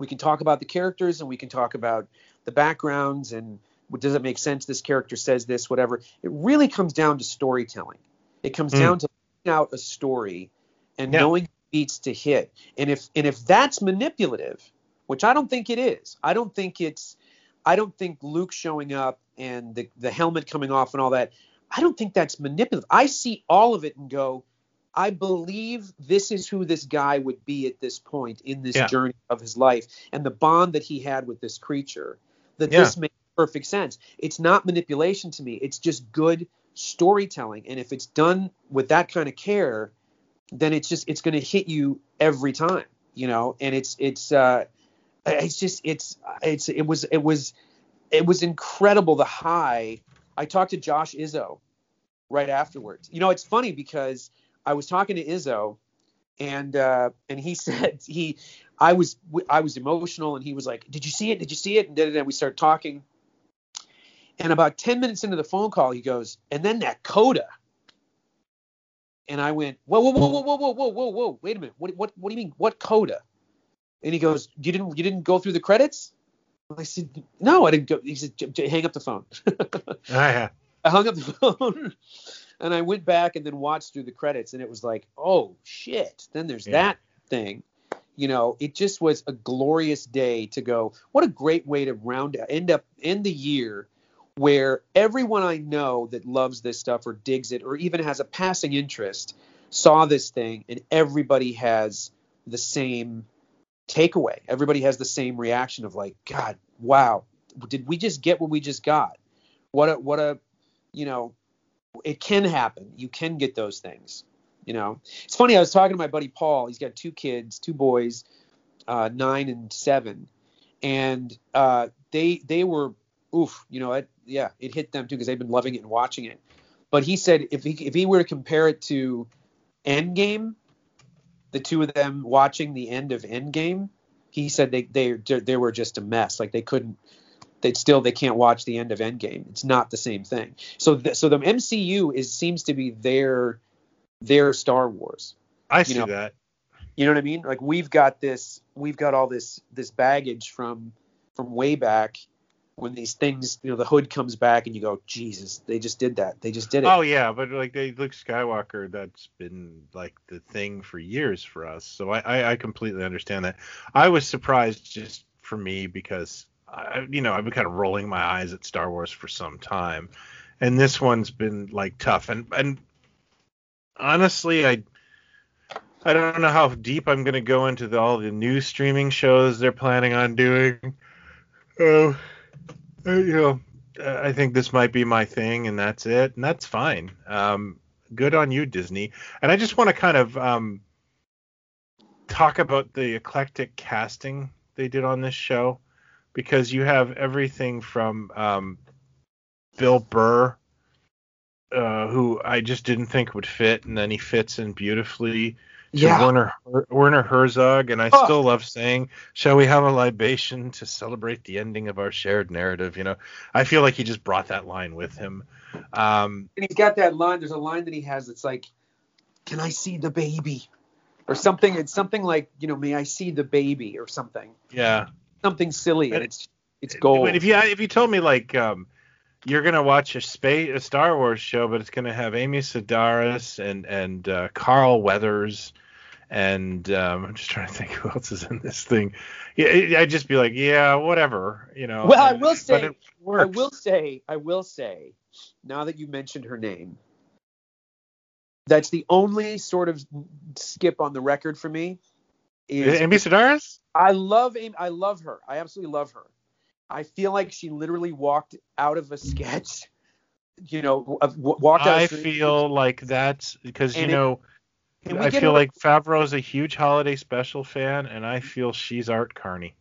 we can talk about the characters and we can talk about the backgrounds and does it make sense this character says this whatever. It really comes down to storytelling. It comes mm. down to out a story and yeah. knowing beats to hit. And if and if that's manipulative, which I don't think it is. I don't think it's I don't think Luke showing up and the the helmet coming off and all that. I don't think that's manipulative. I see all of it and go, I believe this is who this guy would be at this point in this yeah. journey of his life and the bond that he had with this creature. That yeah. this makes perfect sense. It's not manipulation to me. It's just good storytelling. And if it's done with that kind of care, then it's just it's going to hit you every time, you know. And it's it's uh, it's just it's it's it was it was it was incredible the high. I talked to Josh Izzo right afterwards. You know, it's funny because I was talking to Izzo and uh, and he said he I was I was emotional and he was like, "Did you see it? Did you see it?" And then we started talking. And about 10 minutes into the phone call, he goes, "And then that coda." And I went, "Whoa, whoa, whoa, whoa, whoa, whoa, whoa, whoa, whoa! Wait a minute. What what what do you mean? What coda?" And he goes, "You didn't you didn't go through the credits?" I said, "No, I didn't go." He said, "Hang up the phone." oh. I hung up the phone and I went back and then watched through the credits, and it was like, "Oh shit!" Then there's yeah. that thing. You know, it just was a glorious day to go. What a great way to round end up end the year where everyone I know that loves this stuff or digs it or even has a passing interest saw this thing and everybody has the same takeaway. Everybody has the same reaction of like, God, wow, did we just get what we just got? What a what a you know, it can happen. You can get those things. You know, it's funny. I was talking to my buddy Paul. He's got two kids, two boys, uh, nine and seven, and uh, they they were oof. You know, it, yeah, it hit them too because they've been loving it and watching it. But he said if he if he were to compare it to Endgame, the two of them watching the end of Endgame, he said they they they were just a mess. Like they couldn't. They still they can't watch the end of Endgame. It's not the same thing. So the, so the MCU is seems to be their their Star Wars. I see know? that. You know what I mean? Like we've got this we've got all this this baggage from from way back when these things, you know, the hood comes back and you go, Jesus, they just did that. They just did it. Oh yeah, but like they Luke Skywalker, that's been like the thing for years for us. So I, I, I completely understand that. I was surprised just for me because I, you know, I've been kind of rolling my eyes at Star Wars for some time, and this one's been like tough. And and honestly, I I don't know how deep I'm going to go into the, all the new streaming shows they're planning on doing. Oh, uh, you know, I think this might be my thing, and that's it, and that's fine. Um, good on you, Disney. And I just want to kind of um, talk about the eclectic casting they did on this show, because you have everything from um, Bill Burr, uh, who I just didn't think would fit, and then he fits in beautifully yeah. Werner Werner Herzog, and I oh. still love saying, "Shall we have a libation to celebrate the ending of our shared narrative?" You know, I feel like he just brought that line with him. Um, and he's got that line. There's a line that he has that's like, "Can I see the baby?" or something. It's something like, you know, "May I see the baby?" or something. Yeah. Something silly, and it's it's gold. But if you if you told me like. Um, you're gonna watch a space a Star Wars show, but it's gonna have Amy Sedaris and and uh, Carl Weathers and um, I'm just trying to think who else is in this thing. Yeah, I'd just be like, yeah, whatever, you know. Well, I will say, I will say, I will say, now that you mentioned her name, that's the only sort of skip on the record for me. Is Amy Sedaris? I love Amy. I love her. I absolutely love her. I feel like she literally walked out of a sketch. You know, walked out. I feel like that's because you know. It, I feel like Favreau's a huge holiday special fan, and I feel she's Art Carney.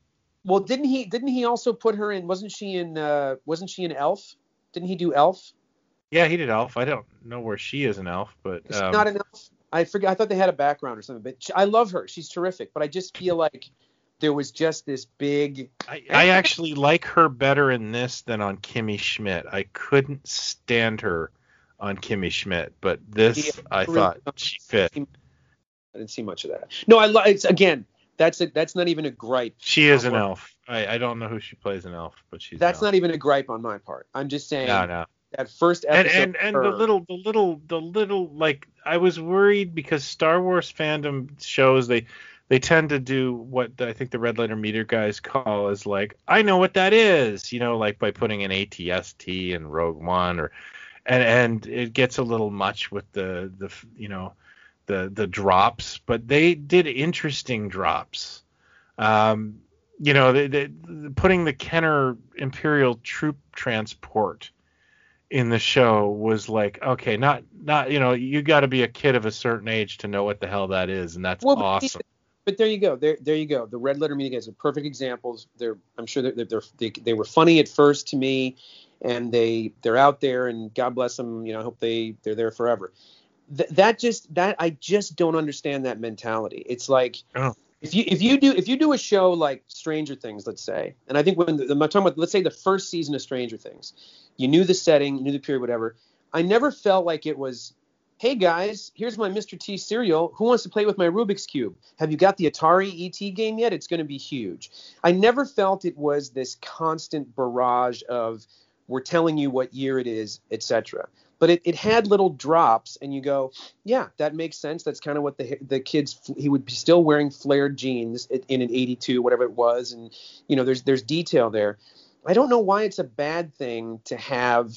Well, didn't he? Didn't he also put her in? Wasn't she in? Uh, wasn't she in Elf? Didn't he do Elf? Yeah, he did Elf. I don't know where she is in Elf, but um, not an Elf. I forget. I thought they had a background or something. But she, I love her. She's terrific. But I just feel like there was just this big. I, I actually like her better in this than on Kimmy Schmidt. I couldn't stand her on Kimmy Schmidt, but this Yeah, I really thought she fit. I didn't see much of that. No, I li- it's again. That's a, that's not even a gripe. She is an elf. I, I don't know who she plays an elf, but she's That's not even a gripe on my part. I'm just saying no no. that first And episode. and and the her- little the little the little like I was worried because Star Wars fandom shows they they tend to do what I think the red letter media guys call is like I know what that is, you know, like by putting an ATST in Rogue One or and and it gets a little much with the the you know the the drops, but they did interesting drops. Um, you know, they, they, putting the Kenner Imperial troop transport in the show was like, okay, not not you know, you got to be a kid of a certain age to know what the hell that is, and that's Well, awesome. But there you go. There, there you go. The red letter media guys are perfect examples. They're, I'm sure they're, they're, they, they were funny at first to me, and they, they're out there, and God bless them. You know, I hope they, they're there forever. Th- that just, that I just don't understand that mentality. It's like, Oh. if you, if you do, if you do a show like Stranger Things, let's say, and I think when the, I'm talking about, let's say the first season of Stranger Things, you knew the setting, you knew the period, whatever. I never felt like it was hey guys, here's my Mr. T cereal. Who wants to play with my Rubik's Cube? Have you got the Atari ET game yet? It's going to be huge. I never felt it was this constant barrage of we're telling you what year it is, etc. But it, it had little drops, and you go, yeah, that makes sense. That's kind of what the the kids he would be still wearing flared jeans in an 82, whatever it was, and you know there's there's detail there. I don't know why it's a bad thing to have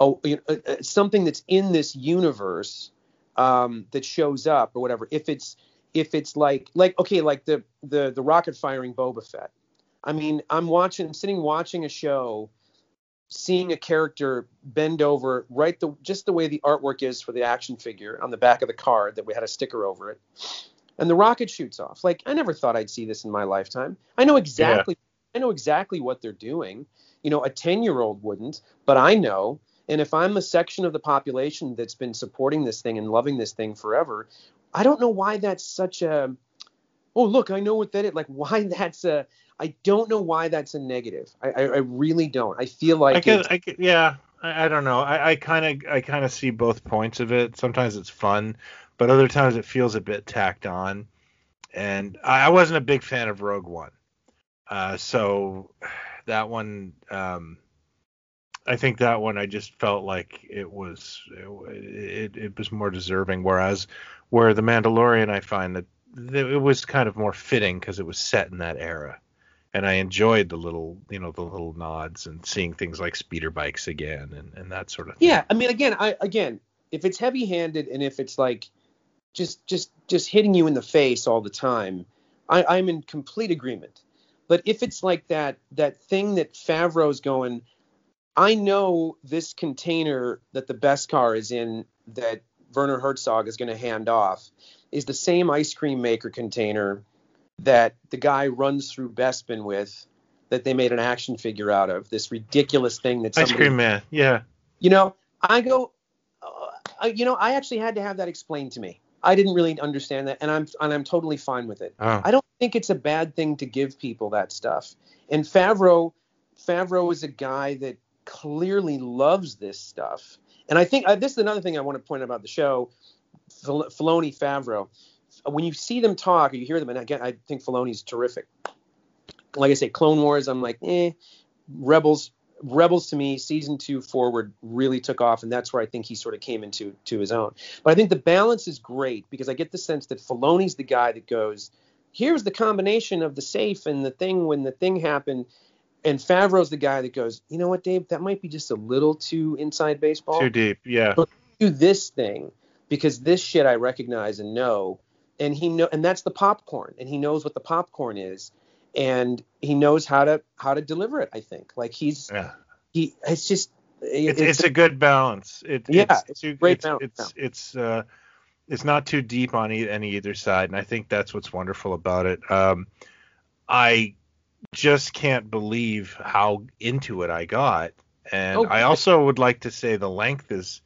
oh, you know, something that's in this universe um, that shows up or whatever. If it's if it's like like okay, like the the the rocket firing Boba Fett. I mean, I'm watching, I'm sitting watching a show, seeing a character bend over right the just the way the artwork is for the action figure on the back of the card that we had a sticker over it, and the rocket shoots off. Like I never thought I'd see this in my lifetime. I know exactly. I know exactly what they're doing. You know, a 10 year old wouldn't, but I know. And if I'm a section of the population that's been supporting this thing and loving this thing forever, I don't know why that's such a, oh, look, I know what that is. Like, why that's a, I don't know why that's a negative. I, I, I really don't. I feel like I get, I yeah, I, I don't know. I, I kind of, I kind of see both points of it. Sometimes it's fun, but other times it feels a bit tacked on. And I, I wasn't a big fan of Rogue One, uh, so that one, um, I think that one I just felt like it was, it, it was more deserving. Whereas, where the Mandalorian, I find that th- it was kind of more fitting because it was set in that era and I enjoyed the little, you know, the little nods and seeing things like speeder bikes again and, and that sort of thing. Yeah, I mean, again, I again, if it's heavy-handed and if it's like just just just hitting you in the face all the time, I, I'm in complete agreement. But if it's like that that thing that Favreau's going, I know this container that the Beskar is in that Werner Herzog is going to hand off is the same ice cream maker container that the guy runs through Bespin with that they made an action figure out of. This ridiculous thing that Ice somebody cream man, yeah. you know, I go, uh, you know, I actually had to have that explained to me. I didn't really understand that, and I'm and I'm totally fine with it. Oh. I don't think it's a bad thing to give people that stuff. And Favreau, Favreau is a guy that clearly loves this stuff. And I think uh, this is another thing I want to point out about the show, Fil- Filoni, Favreau. When you see them talk, or you hear them, and again, I think Filoni's terrific. Like I say, Clone Wars, I'm like, eh. Rebels, Rebels to me, season two forward really took off, and that's where I think he sort of came into to his own. But I think the balance is great because I get the sense that Filoni's the guy that goes, here's the combination of the safe and the thing when the thing happened. And Favreau's the guy that goes, you know what, Dave, that might be just a little too inside baseball. Too deep, yeah. But- Do this thing because this shit I recognize and know, and he know, and that's the popcorn, and he knows what the popcorn is, and he knows how to how to deliver it. I think like he's Yeah. he it's just It's, it's, it's a good balance. It, Yeah, it's, it's too, great it's, balance, It's it's uh it's not too deep on any either side, and I think that's what's wonderful about it. Um, I just can't believe how into it I got, and Oh, I also would like to say the length is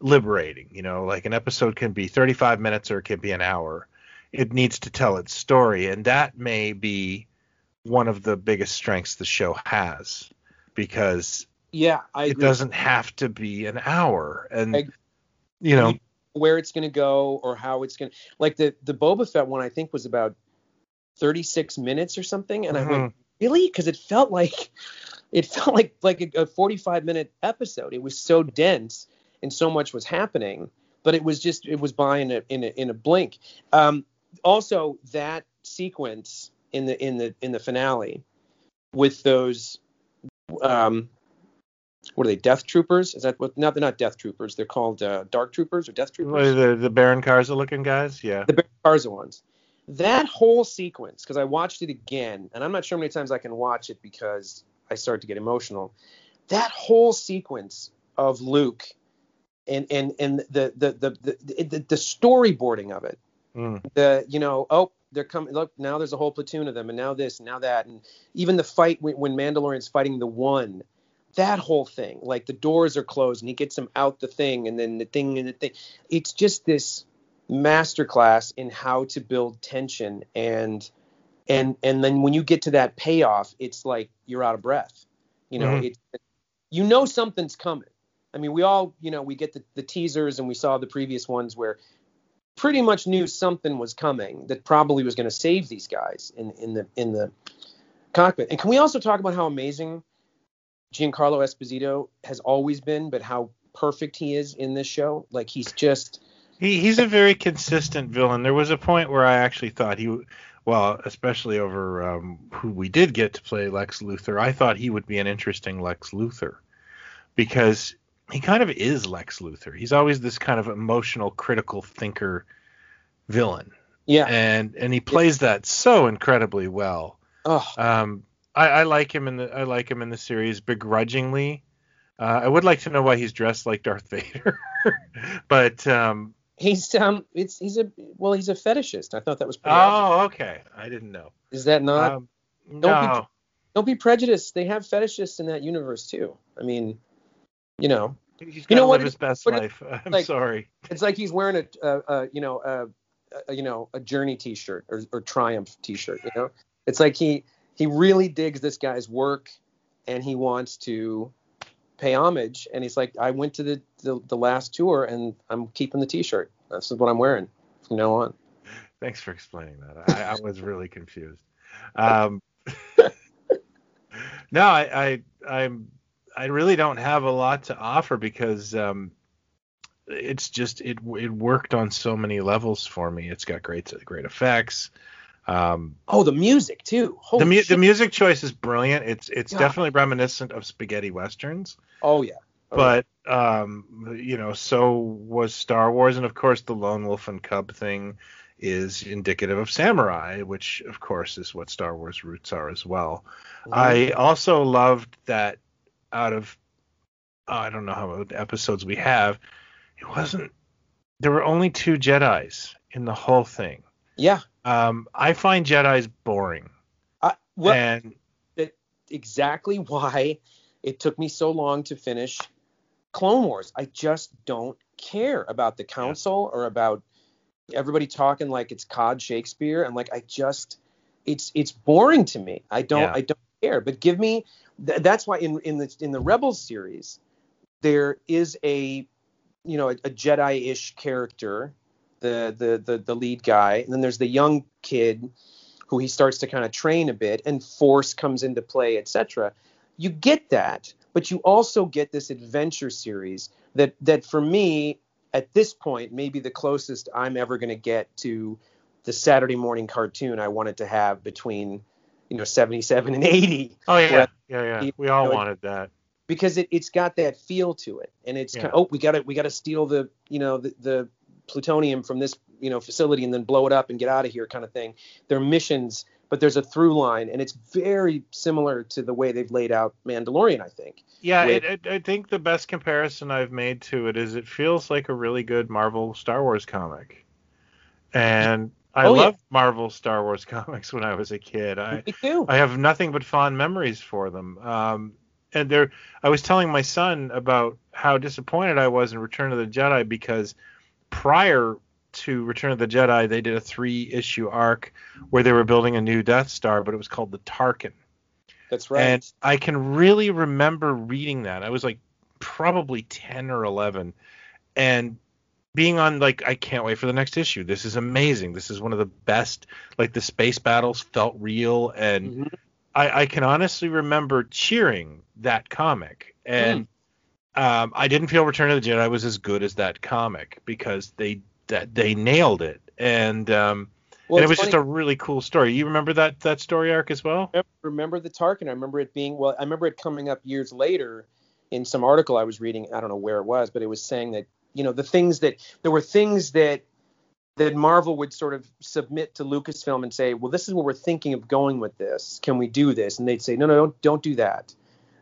liberating. You know, like an episode can be 35 minutes or it can be an hour. It needs to tell its story, and that may be one of the biggest strengths the show has because Yeah, I it agree. doesn't have to be an hour, and I- you know, where it's going to go or how it's going to like the the Boba Fett one I think was about 36 minutes or something and I went mm-hmm. Really? Because it felt like it felt like like a, a 45 minute episode. It was so dense and so much was happening but it was just it was by in a in a, in a blink. Um also that sequence in the in the in the finale with those um what are they death troopers? Is that what no they're not death troopers. They're called uh, dark troopers or death troopers? The the Baron Karza looking guys, yeah. the Baron Karza ones. That whole sequence, because I watched it again, and I'm not sure how many times I can watch it because I start to get emotional. That whole sequence of Luke and and and the the the the, the, the storyboarding of it, Mm. the you know oh they're coming look now there's a whole platoon of them and now this and now that and even the fight when, when Mandalorian's fighting the one that whole thing like the doors are closed and he gets them out the thing and then the thing and the thing it's just this masterclass in how to build tension and and and then when you get to that payoff it's like you're out of breath. You know Mhm. it you know something's coming. I mean we all you know we get the, the teasers and we saw the previous ones where pretty much knew something was coming that probably was going to save these guys in in the in the cockpit. And can we also talk about how amazing giancarlo esposito has always been but how perfect he is in this show? Like he's just He he's a very consistent villain. There was a point where I actually thought he, well, especially over um, who we did get to play Lex Luthor, I thought he would be an interesting Lex Luthor because he kind of is Lex Luthor. He's always this kind of emotional, critical thinker villain, yeah and and he plays that so incredibly well. oh Um, I, I like him in the I like him in the series begrudgingly. Uh, I would like to know why he's dressed like Darth Vader, but um, He's um, it's he's a well, he's a fetishist. I thought that was pretty. Oh, obvious. okay. I didn't know. Is that not? Um, don't be- no. Don't be prejudiced. They have fetishists in that universe too. I mean, you know, He's You know what live his best what it- life. I'm like- sorry. it's like he's wearing a, a, a you know a, a you know a Journey T-shirt or, or Triumph T-shirt. You know, it's like he he really digs this guy's work and he wants to pay homage. And he's like, I went to the the, the last tour and I'm keeping the T-shirt. This is what I'm wearing from now on. Thanks for explaining that. I, I was really confused. Um, no, I, I I'm I really don't have a lot to offer because um, it's just it it worked on so many levels for me. It's got great great effects. Um, Oh, the music too. Holy the mu- the music choice is brilliant. It's it's God. definitely reminiscent of spaghetti westerns. Oh yeah. But um you know so was star wars and of course the lone wolf and cub thing is indicative of samurai which of course is what star wars roots are as well. I also loved that out of i don't know how many episodes we have it wasn't there were only two jedis in the whole thing. Yeah. um i find jedis boring. I, well, and exactly why it took me so long to finish Clone Wars. I just don't care about the council or about everybody talking like it's Cod Shakespeare. And like I just it's it's boring to me. I don't Yeah. I don't care. But give me th- that's why in in the in the Rebels series there is a you know a, a Jedi-ish character, the, the the the lead guy, and then there's the young kid who he starts to kind of train a bit, and Force comes into play, etc. You get that, but you also get this adventure series that that for me at this point maybe the closest I'm ever going to get to the Saturday morning cartoon I wanted to have between you know 77 and 80 oh yeah. Where- yeah yeah. you we all know, wanted that. Because it, it's got that feel to it. And it's Yeah. kind oh we got to we got to steal the you know the, the plutonium from this you know facility and then blow it up and get out of here kind of thing. They're missions but there's a through line and it's very similar to the way they've laid out mandalorian i think Yeah, with- it, it, I think the best comparison I've made to it is it feels like a really good Marvel Star Wars comic. And I Oh, yeah. loved Marvel Star Wars comics when I was a kid. I me too I have nothing but fond memories for them. Um, and there, I was telling my son about how disappointed I was in Return of the Jedi because prior to Return of the Jedi, they did a three-issue arc where they were building a new Death Star, but it was called the Tarkin. That's right. And I can really remember reading that. I was like probably 10 or 11 and being on like I can't wait for the next issue. This is amazing. This is one of the best like the space battles felt real and mm-hmm. I, I, can honestly remember cheering that comic and mm. um, I didn't feel Return of the Jedi was as good as that comic because they that they nailed it and um, well, and it was funny. just a really cool story. You remember that that story arc as well? I remember the Tarkin. I remember it being well. I remember it coming up years later in some article I was reading. I don't know where it was, but it was saying that you know the things that there were things that that Marvel would sort of submit to Lucasfilm and say, well, this is where we're thinking of going with this. Can we do this? And they'd say, no, no, don't don't do that.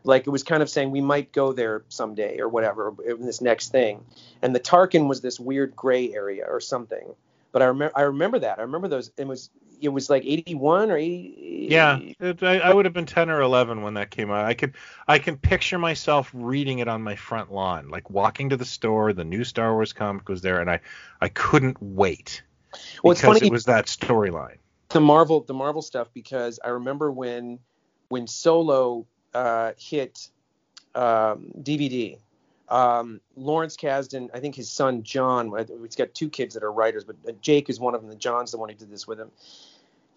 Like it was kind of saying we might go there someday or whatever in this next thing. And the Tarkin was this weird gray area or something. But I remember I remember that. I remember those. It was it was like 81 or 80 yeah it, I, I, would have been 10 or 11 when that came out i could i can picture myself reading it on my front lawn like walking to the store the new star wars comic was there and i i couldn't wait well, because it's funny, it was that storyline the marvel the marvel stuff because i remember when when solo uh, hit um, dvd um, Lawrence Kasdan, I think his son John, he's got two kids that are writers, but uh, Jake is one of them. And John's the one who did this with him.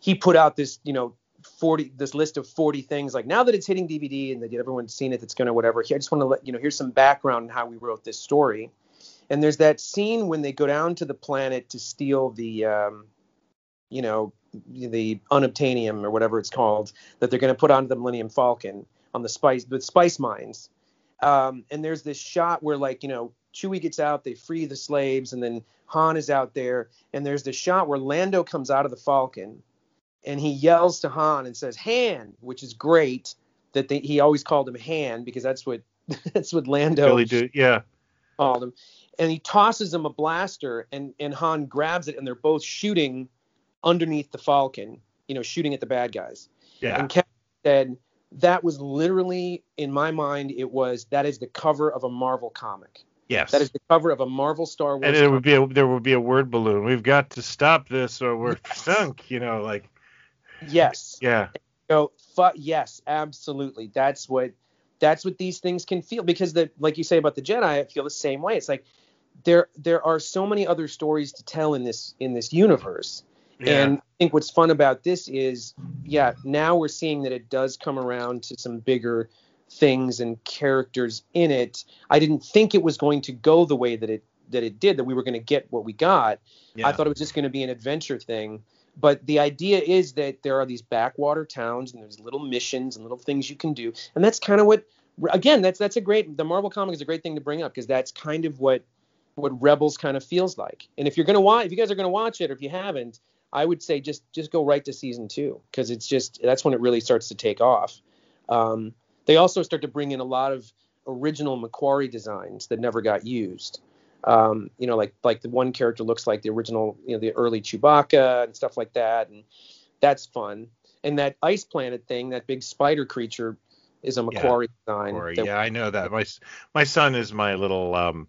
He put out this, you know, 40 this list of 40 things like now that it's hitting DVD and that everyone's seen it, it's gonna whatever. I just want to let you know here's some background on how we wrote this story. And there's that scene when they go down to the planet to steal the, um, you know, the unobtainium or whatever it's called that they're going to put onto the Millennium Falcon on the spice the spice mines um, and there's this shot where like you know Chewie gets out, they free the slaves, and then Han is out there, and there's this shot where Lando comes out of the Falcon, and he yells to Han and says Han, which is great. That they, he always called him Han because that's what that's what Lando really do, yeah called him. And he tosses him a blaster, and and Han grabs it, and they're both shooting underneath the Falcon, you know, shooting at the bad guys. Yeah. And Kevin said that was literally in my mind it was that is the cover of a Marvel comic. Yes. That is the cover of a Marvel Star Wars. And it would be a, there would be a word balloon. We've got to stop this or we're sunk, you know, like Yes. Yeah. So fu- yes, absolutely. That's what that's what these things can feel because the like you say about the Jedi, I feel the same way. It's like there there are so many other stories to tell in this in this universe yeah. And think what's fun about this is, yeah, now we're seeing that it does come around to some bigger things and characters in it. I didn't think it was going to go the way that it that it did, that we were going to get what we got. Yeah. I thought it was just going to be an adventure thing. But the idea is that there are these backwater towns and there's little missions and little things you can do. And that's kind of what again, that's that's a great the Marvel comic is a great thing to bring up because that's kind of what what Rebels kind of feels like. And if you're gonna watch if you guys are gonna watch it or if you haven't, I would say just just go right to season two because it's just that's when it really starts to take off. Um, they also start to bring in a lot of original McQuarrie designs that never got used. Um, you know, like like the one character looks like the original, you know, the early Chewbacca and stuff like that, and that's fun. And that ice planet thing, that big spider creature, is a McQuarrie yeah, design. McQuarrie, that, yeah, I know that. My my son is my little um,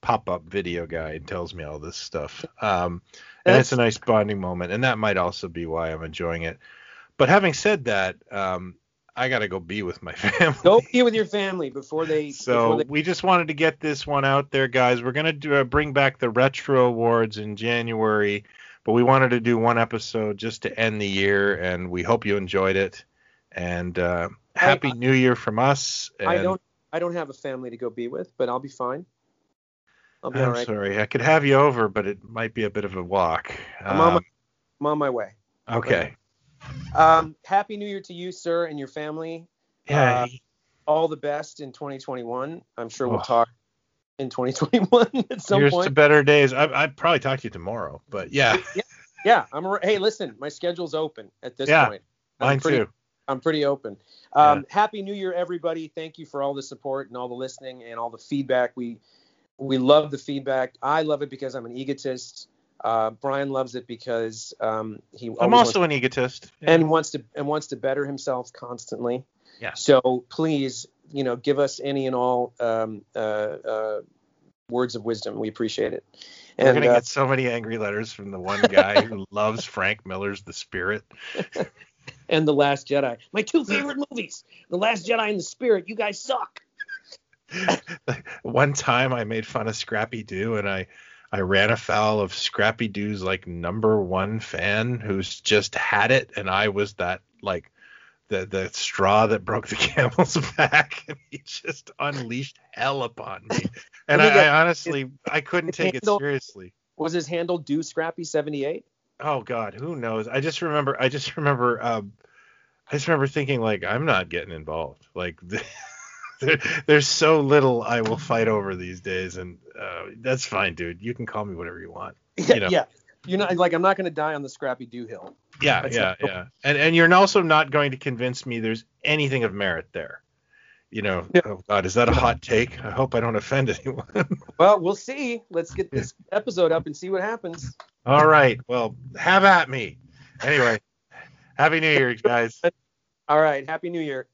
pop-up video guy and tells me all this stuff. Um, and it's a nice bonding moment, and that might also be why I'm enjoying it. But having said that, um, I got to go be with my family. Go be with your family before they. So before they... we just wanted to get this one out there, guys. We're gonna do, uh, bring back the retro awards in January, but we wanted to do one episode just to end the year, and we hope you enjoyed it. And uh, happy I, New Year from us. And... I don't. I don't have a family to go be with, but I'll be fine. I'll be I'm all right. sorry. I could have you over, but it might be a bit of a walk. I'm, um, on, my, I'm on my way. Okay. Um, happy New Year to you, sir, and your family. Yeah. Uh, all the best in 2021. I'm sure we'll oh. talk in 2021 at some Here's point. to better days. I, I'd probably talk to you tomorrow, but yeah. yeah, yeah. I'm. Hey, listen, my schedule's open at this yeah, point. I'm mine pretty, too. I'm pretty open. Um, yeah. Happy New Year, everybody. Thank you for all the support and all the listening and all the feedback. We we love the feedback. I love it because I'm an egotist. Uh, Brian loves it because um, he. I'm also an egotist yeah. and wants to and wants to better himself constantly. Yeah. So please, you know, give us any and all um, uh, uh, words of wisdom. We appreciate it. And, We're gonna uh, get so many angry letters from the one guy who loves Frank Miller's The Spirit. and The Last Jedi. My two favorite movies, The Last Jedi and The Spirit. You guys suck. One time I made fun of Scrappy Doo and I I ran afoul of Scrappy Doo's like number one fan who's just had it and I was that like the the straw that broke the camel's back and he just unleashed hell upon me. And I, I, honestly I couldn't take handle, it seriously. Was his handle Do Scrappy 78? Oh God, who knows? I just remember I just remember um I just remember thinking like I'm not getting involved. Like the, there, there's so little I will fight over these days, and uh, that's fine, dude. You can call me whatever you want. Yeah, you know? yeah. You're not like I'm not going to die on the Scrappy Doo hill. Yeah, that's yeah, yeah. And and you're also not going to convince me there's anything of merit there. You know, yeah. oh God, is that a hot take? I hope I don't offend anyone. well, we'll see. Let's get this episode up and see what happens. All right. Well, have at me. Anyway, happy New Year, guys. All right. Happy New Year.